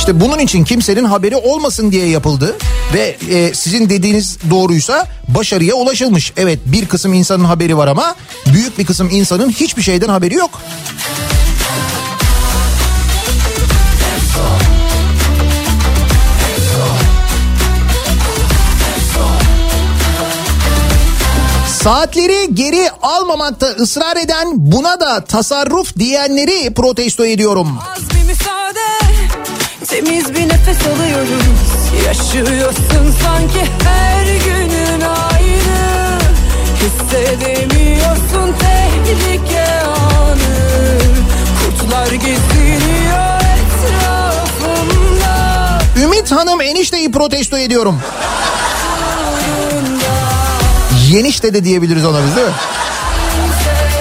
İşte bunun için kimsenin haberi olmasın diye yapıldı ve e, sizin dediğiniz doğruysa başarıya ulaşılmış. Evet bir kısım insanın haberi var ama büyük bir kısım insanın hiçbir şeyden haberi yok. Saatleri geri almamakta ısrar eden buna da tasarruf diyenleri protesto ediyorum. Az bir Temiz bir nefes alıyoruz Yaşıyorsun sanki her günün aynı Hissedemiyorsun tehlike anı Kurtlar geziniyor etrafımda Ümit Hanım enişteyi protesto ediyorum. Yenişte de diyebiliriz ona biz değil mi?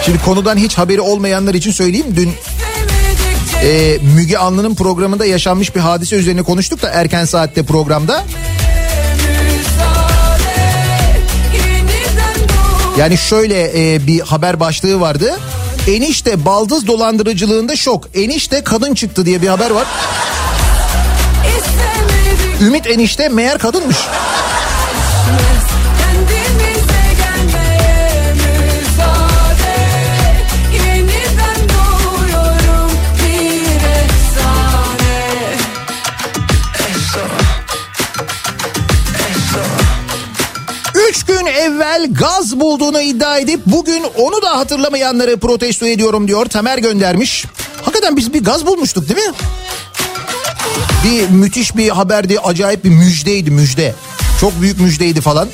Şimdi konudan hiç haberi olmayanlar için söyleyeyim. Dün e, Müge Anlı'nın programında yaşanmış bir hadise üzerine konuştuk da erken saatte programda. Yani şöyle e, bir haber başlığı vardı. Enişte baldız dolandırıcılığında şok. Enişte kadın çıktı diye bir haber var. Ümit enişte meğer kadınmış. Evvel gaz bulduğunu iddia edip bugün onu da hatırlamayanları protesto ediyorum diyor. Tamer göndermiş. Hakikaten biz bir gaz bulmuştuk değil mi? Bir müthiş bir haberdi, acayip bir müjdeydi müjde. Çok büyük müjdeydi falan.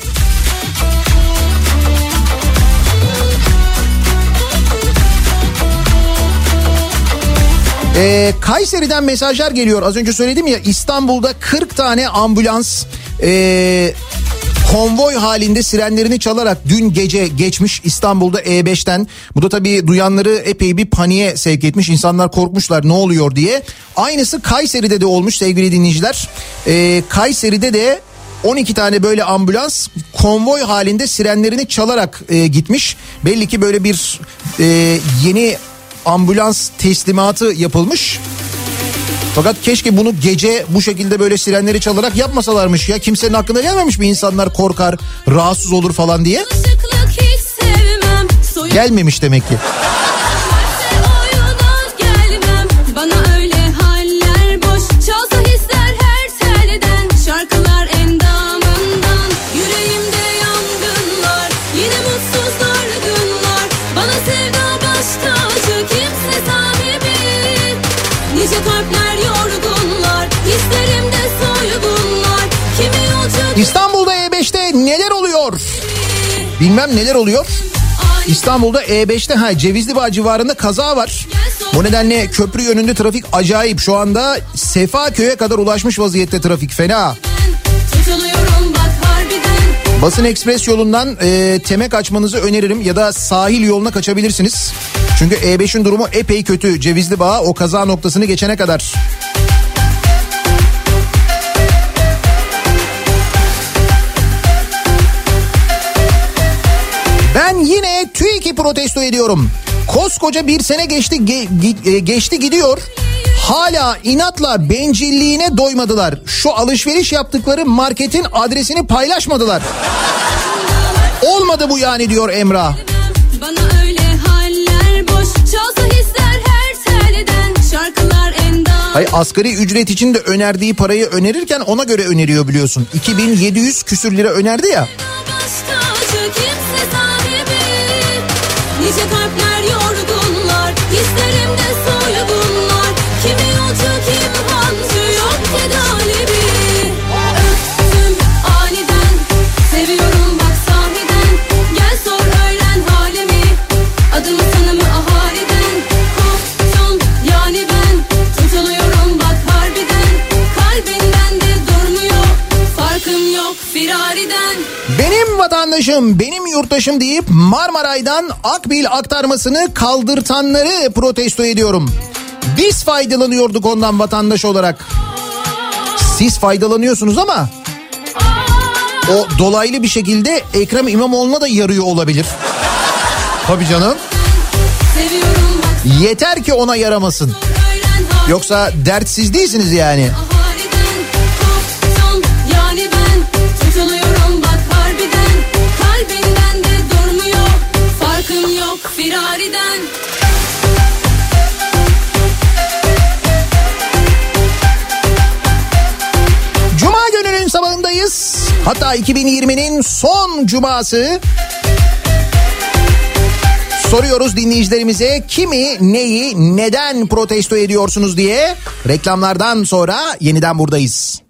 Ee, Kayseri'den mesajlar geliyor. Az önce söyledim ya İstanbul'da 40 tane ambulans ee, konvoy halinde sirenlerini çalarak dün gece geçmiş İstanbul'da E5'ten. Bu da tabii duyanları epey bir paniğe sevk etmiş. İnsanlar korkmuşlar ne oluyor diye. Aynısı Kayseri'de de olmuş sevgili dinleyiciler. Ee, Kayseri'de de 12 tane böyle ambulans konvoy halinde sirenlerini çalarak e, gitmiş. Belli ki böyle bir e, yeni ambulans teslimatı yapılmış. Fakat keşke bunu gece bu şekilde böyle sirenleri çalarak yapmasalarmış ya. Kimsenin aklına gelmemiş mi insanlar korkar, rahatsız olur falan diye. Gelmemiş demek ki. İstanbul'da E5'te neler oluyor? Bilmem neler oluyor. İstanbul'da E5'te ha Cevizli Bağ civarında kaza var. Bu nedenle köprü yönünde trafik acayip. Şu anda Sefaköy'e kadar ulaşmış vaziyette trafik fena. Basın Ekspres yolundan e, Temek açmanızı öneririm ya da sahil yoluna kaçabilirsiniz. Çünkü E5'in durumu epey kötü. Cevizli Bağ o kaza noktasını geçene kadar. Protesto ediyorum. Koskoca bir sene geçti ge- gi- e, geçti gidiyor. Hala inatla bencilliğine doymadılar. Şu alışveriş yaptıkları marketin adresini paylaşmadılar. Olmadı bu yani diyor Emrah. Bana öyle haller boş Çalsa hisler her telden Şarkılar endam Hayır asgari ücret için de önerdiği parayı önerirken ona göre öneriyor biliyorsun. 2700 küsür lira önerdi ya. Baş you gonna vatandaşım, benim yurttaşım deyip Marmaray'dan Akbil aktarmasını kaldırtanları protesto ediyorum. Biz faydalanıyorduk ondan vatandaş olarak. Siz faydalanıyorsunuz ama o dolaylı bir şekilde Ekrem İmamoğlu'na da yarıyor olabilir. Tabii canım. Yeter ki ona yaramasın. Yoksa dertsiz değilsiniz yani. Farkım yok firariden Cuma gününün sabahındayız. Hatta 2020'nin son cuması. Soruyoruz dinleyicilerimize kimi, neyi, neden protesto ediyorsunuz diye. Reklamlardan sonra yeniden buradayız.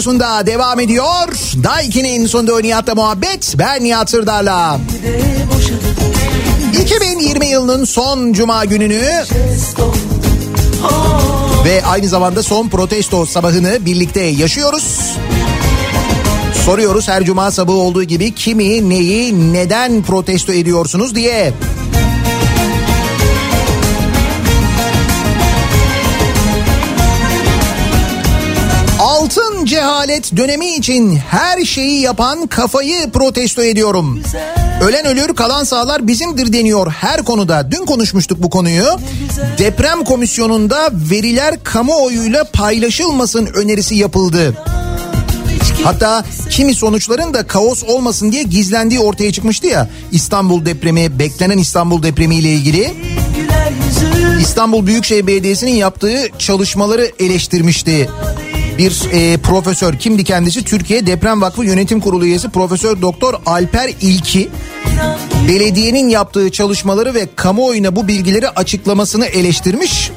Radyosunda devam ediyor. Daiki'nin sonunda Nihat'la muhabbet. Ben Nihat Sırdar'la. de boşadın 2020 yılının son cuma gününü ve aynı zamanda son protesto sabahını birlikte yaşıyoruz. Soruyoruz her cuma sabahı olduğu gibi kimi, neyi, neden protesto ediyorsunuz diye. Cehalet dönemi için her şeyi yapan kafayı protesto ediyorum. Ölen ölür kalan sağlar bizimdir deniyor her konuda. Dün konuşmuştuk bu konuyu. Deprem komisyonunda veriler kamuoyuyla paylaşılmasın önerisi yapıldı. Hatta kimi sonuçların da kaos olmasın diye gizlendiği ortaya çıkmıştı ya. İstanbul depremi, beklenen İstanbul depremi ile ilgili. İstanbul Büyükşehir Belediyesi'nin yaptığı çalışmaları eleştirmişti. Bir e, profesör kimdi kendisi? Türkiye Deprem Vakfı Yönetim Kurulu üyesi Profesör Doktor Alper İlki belediyenin yaptığı çalışmaları ve kamuoyuna bu bilgileri açıklamasını eleştirmiş.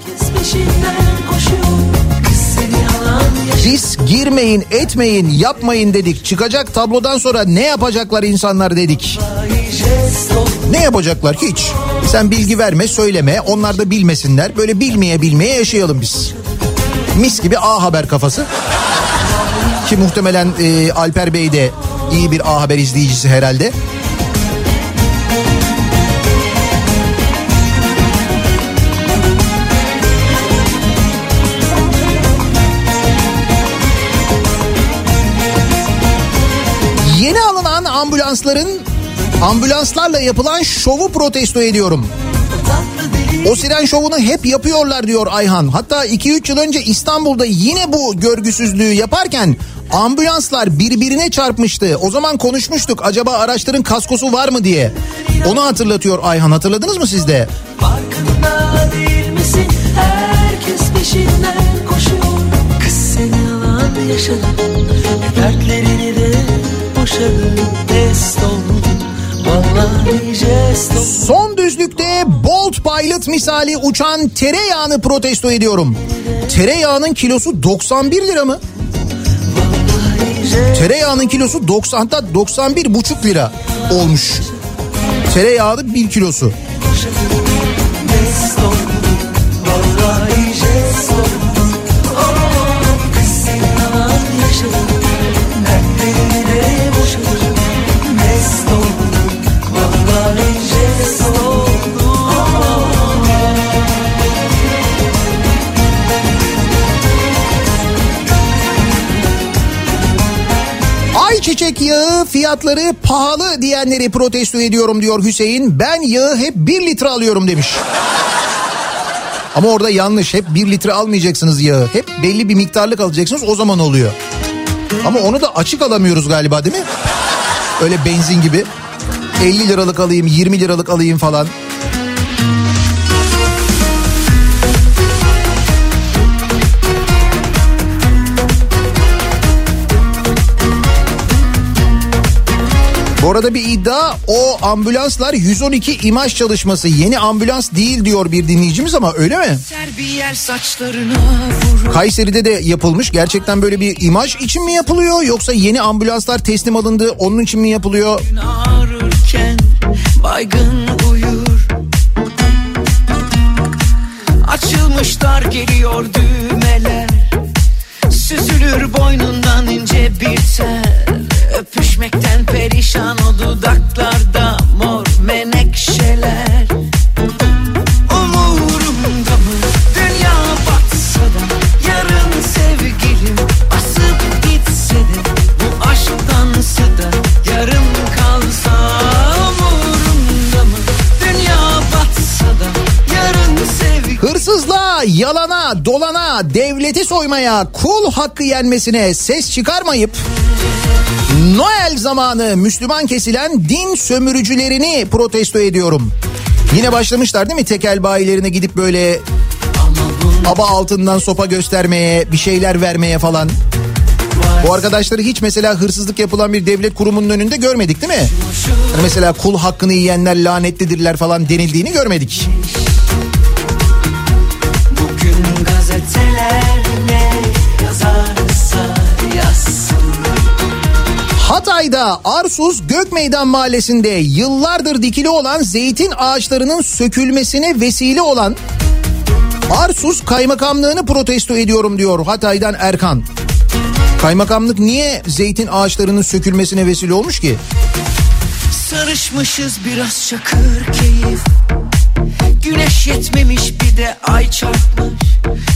Biz girmeyin, etmeyin, yapmayın dedik. Çıkacak tablodan sonra ne yapacaklar insanlar dedik. Ne yapacaklar hiç. Sen bilgi verme, söyleme. Onlar da bilmesinler. Böyle bilmeye bilmeye yaşayalım biz. Mis gibi A Haber kafası. Ki muhtemelen e, Alper Bey de iyi bir A Haber izleyicisi herhalde. Yeni alınan ambulansların ambulanslarla yapılan şovu protesto ediyorum. O siren şovunu hep yapıyorlar diyor Ayhan. Hatta 2-3 yıl önce İstanbul'da yine bu görgüsüzlüğü yaparken ambulanslar birbirine çarpmıştı. O zaman konuşmuştuk acaba araçların kaskosu var mı diye. Onu hatırlatıyor Ayhan. Hatırladınız mı siz de? Farkında değil misin herkes peşinden koşuyor Kız seni yalan yaşadın dertlerini Son düzlükte Bolt Pilot misali uçan tereyağını protesto ediyorum. Tereyağının kilosu 91 lira mı? Tereyağının kilosu 90 hatta 91 buçuk lira olmuş. Tereyağının bir kilosu. Ayçiçek yağı fiyatları pahalı diyenleri protesto ediyorum diyor Hüseyin. Ben yağı hep 1 litre alıyorum demiş. *laughs* Ama orada yanlış. Hep 1 litre almayacaksınız yağı. Hep belli bir miktarlık alacaksınız o zaman oluyor. Ama onu da açık alamıyoruz galiba değil mi? Öyle benzin gibi. 50 liralık alayım 20 liralık alayım falan. Bu arada bir iddia o ambulanslar 112 imaj çalışması yeni ambulans değil diyor bir dinleyicimiz ama öyle mi? Kayseri'de de yapılmış. Gerçekten böyle bir imaj için mi yapılıyor yoksa yeni ambulanslar teslim alındı onun için mi yapılıyor? ağrırken baygın uyur Açılmışlar geliyor düğmeler Süzülür boynundan ince bir tel Öpüşmekten perişan o dudaklarda mor menekşeler. Umurumda mı? Dünya batsa da Yarın sevgilim asıp gitse de Bu aşktansı da yarım kalsa. Umurumda mı? Dünya batsa da Yarın sevgilim. Hırsızlığa, yalana, dolana, devleti soymaya, kul hakkı yenmesine ses çıkarmayıp Noel zamanı Müslüman kesilen din sömürücülerini protesto ediyorum. Yine başlamışlar değil mi tekel bayilerine gidip böyle aba altından sopa göstermeye, bir şeyler vermeye falan. Bu arkadaşları hiç mesela hırsızlık yapılan bir devlet kurumunun önünde görmedik değil mi? Hani mesela kul hakkını yiyenler lanetlidirler falan denildiğini görmedik. Bugün gazeteler ne Hatay'da Arsuz Gökmeydan Mahallesi'nde yıllardır dikili olan zeytin ağaçlarının sökülmesine vesile olan Arsuz Kaymakamlığını protesto ediyorum diyor Hatay'dan Erkan. Kaymakamlık niye zeytin ağaçlarının sökülmesine vesile olmuş ki? Sarışmışız biraz çakır keyif Güneş yetmemiş bir de ay çarpmış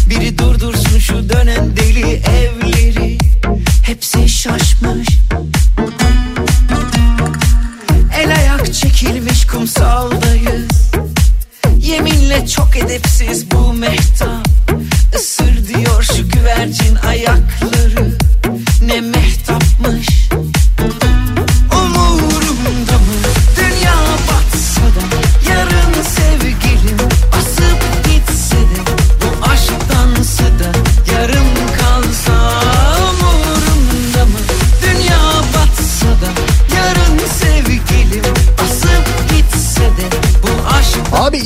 Biri durdursun şu dönen deli evleri Hepsi şaşmış. El ayak çekilmiş kumsaldayız Yeminle çok edepsiz bu mehtap. Isır diyor şu güvercin ayakları. Ne mehtapmış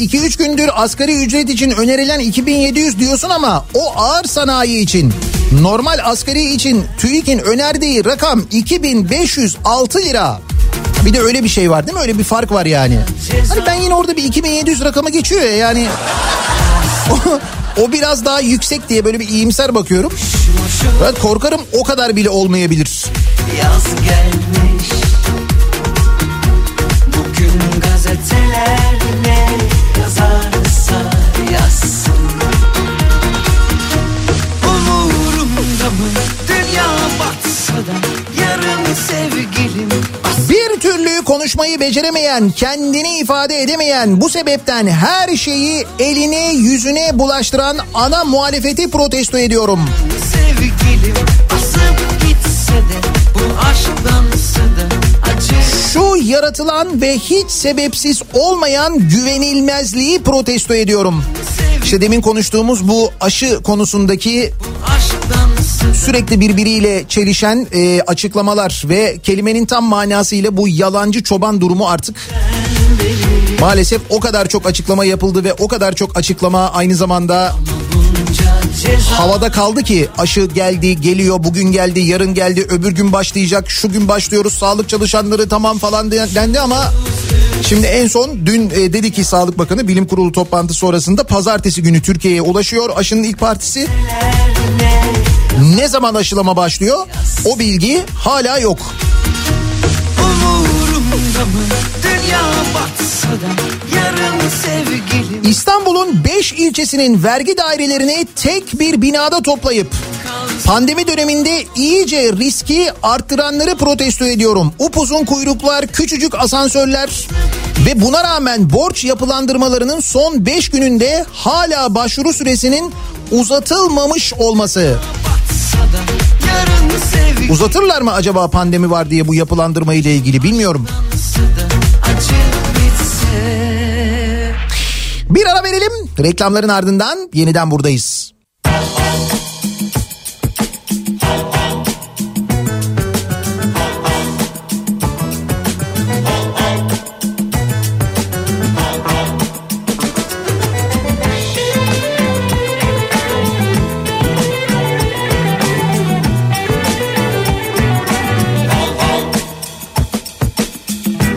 2-3 gündür asgari ücret için önerilen 2700 diyorsun ama o ağır sanayi için normal asgari için TÜİK'in önerdiği rakam 2506 lira. Bir de öyle bir şey var değil mi? Öyle bir fark var yani. Hani ben yine orada bir 2700 rakama geçiyor ya yani. *laughs* O, biraz daha yüksek diye böyle bir iyimser bakıyorum. Ben korkarım o kadar bile olmayabilir. yaz gelmiş konuşmayı beceremeyen, kendini ifade edemeyen, bu sebepten her şeyi eline yüzüne bulaştıran ana muhalefeti protesto ediyorum. sevgilim Şu yaratılan ve hiç sebepsiz olmayan güvenilmezliği protesto ediyorum. İşte demin konuştuğumuz bu aşı konusundaki sürekli birbiriyle çelişen e, açıklamalar ve kelimenin tam manasıyla bu yalancı çoban durumu artık maalesef o kadar çok açıklama yapıldı ve o kadar çok açıklama aynı zamanda havada kaldı ki aşı geldi, geliyor, bugün geldi, yarın geldi, öbür gün başlayacak, şu gün başlıyoruz, sağlık çalışanları tamam falan de- dendi ama şimdi en son dün e, dedi ki Sağlık Bakanı bilim kurulu toplantısı sonrasında pazartesi günü Türkiye'ye ulaşıyor aşının ilk partisi. Ne zaman aşılama başlıyor? O bilgi hala yok. İstanbul'un 5 ilçesinin vergi dairelerini tek bir binada toplayıp pandemi döneminde iyice riski arttıranları protesto ediyorum. Upuzun kuyruklar, küçücük asansörler ve buna rağmen borç yapılandırmalarının son 5 gününde hala başvuru süresinin uzatılmamış olması. Uzatırlar mı acaba pandemi var diye bu yapılandırma ile ilgili bilmiyorum. Bir ara verelim. Reklamların ardından yeniden buradayız.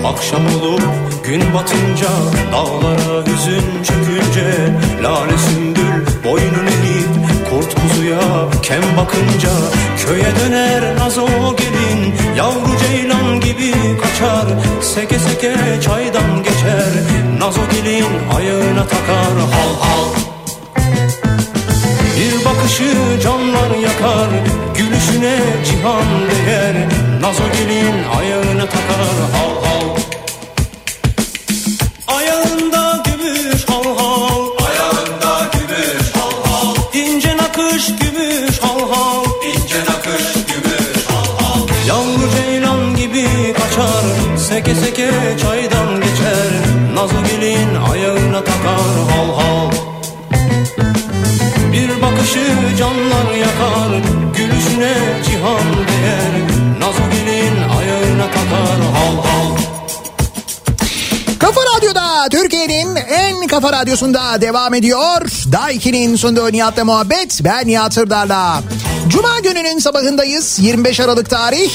Akşam olup gün batınca Dağlara hüzün çökünce Lale sümbül boynun eğip Kurt kuzuya kem bakınca Köye döner nazo gelin Yavru ceylan gibi kaçar Seke seke çaydan geçer Nazo gelin ayağına takar. Hal hal bakışı canlar yakar Gülüşüne cihan değer Nazo gelin ayağına takar hal hal Ayağında gümüş hal hal Ayağında gümüş hal hal İnce nakış gümüş hal hal İnce nakış gümüş hal hal Yavru ceylan gibi kaçar Seke seke çaydan bakışı canlar yakar Gülüşüne cihan değer Nazo gelin ayağına takar hal hal Kafa Radyo'da Türkiye'nin en kafa radyosunda devam ediyor. Daiki'nin sunduğu Nihat'la muhabbet. Ben Nihat Hırdar'la. Cuma gününün sabahındayız. 25 Aralık tarih.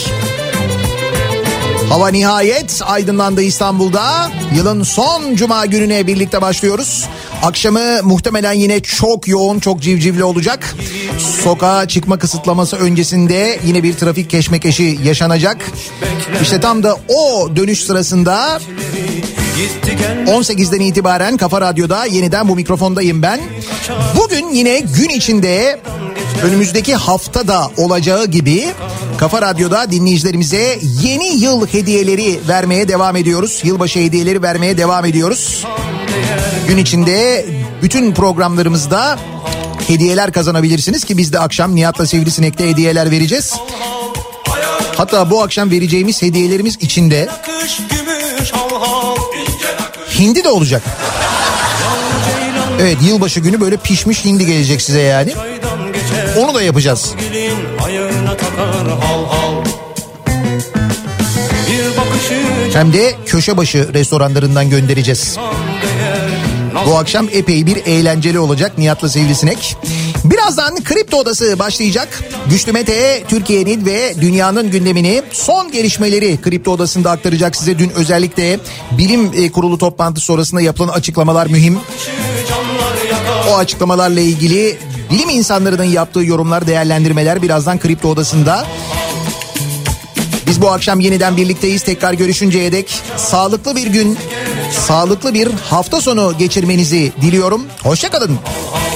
Hava nihayet aydınlandı İstanbul'da. Yılın son cuma gününe birlikte başlıyoruz. Akşamı muhtemelen yine çok yoğun, çok civcivli olacak. Sokağa çıkma kısıtlaması öncesinde yine bir trafik keşmekeşi yaşanacak. İşte tam da o dönüş sırasında Gitti gelmiş 18'den itibaren Kafa Radyo'da yeniden bu mikrofondayım ben. Bugün yine gün içinde önümüzdeki hafta da olacağı gibi Kafa Radyo'da dinleyicilerimize yeni yıl hediyeleri vermeye devam ediyoruz. Yılbaşı hediyeleri vermeye devam ediyoruz. Gün içinde bütün programlarımızda hediyeler kazanabilirsiniz ki biz de akşam Nihat'la Sivrisinek'te hediyeler vereceğiz. Hatta bu akşam vereceğimiz hediyelerimiz içinde hindi de olacak. Evet yılbaşı günü böyle pişmiş hindi gelecek size yani. Onu da yapacağız. Hem de köşe başı restoranlarından göndereceğiz. Bu akşam epey bir eğlenceli olacak Nihat'la Sivrisinek. Birazdan Kripto Odası başlayacak. Güçlü Mete Türkiye'nin ve dünyanın gündemini son gelişmeleri Kripto Odası'nda aktaracak size. Dün özellikle bilim e, kurulu toplantısı sonrasında yapılan açıklamalar mühim. O açıklamalarla ilgili bilim insanlarının yaptığı yorumlar, değerlendirmeler birazdan Kripto Odası'nda. Biz bu akşam yeniden birlikteyiz. Tekrar görüşünceye dek sağlıklı bir gün, sağlıklı bir hafta sonu geçirmenizi diliyorum. Hoşçakalın. hal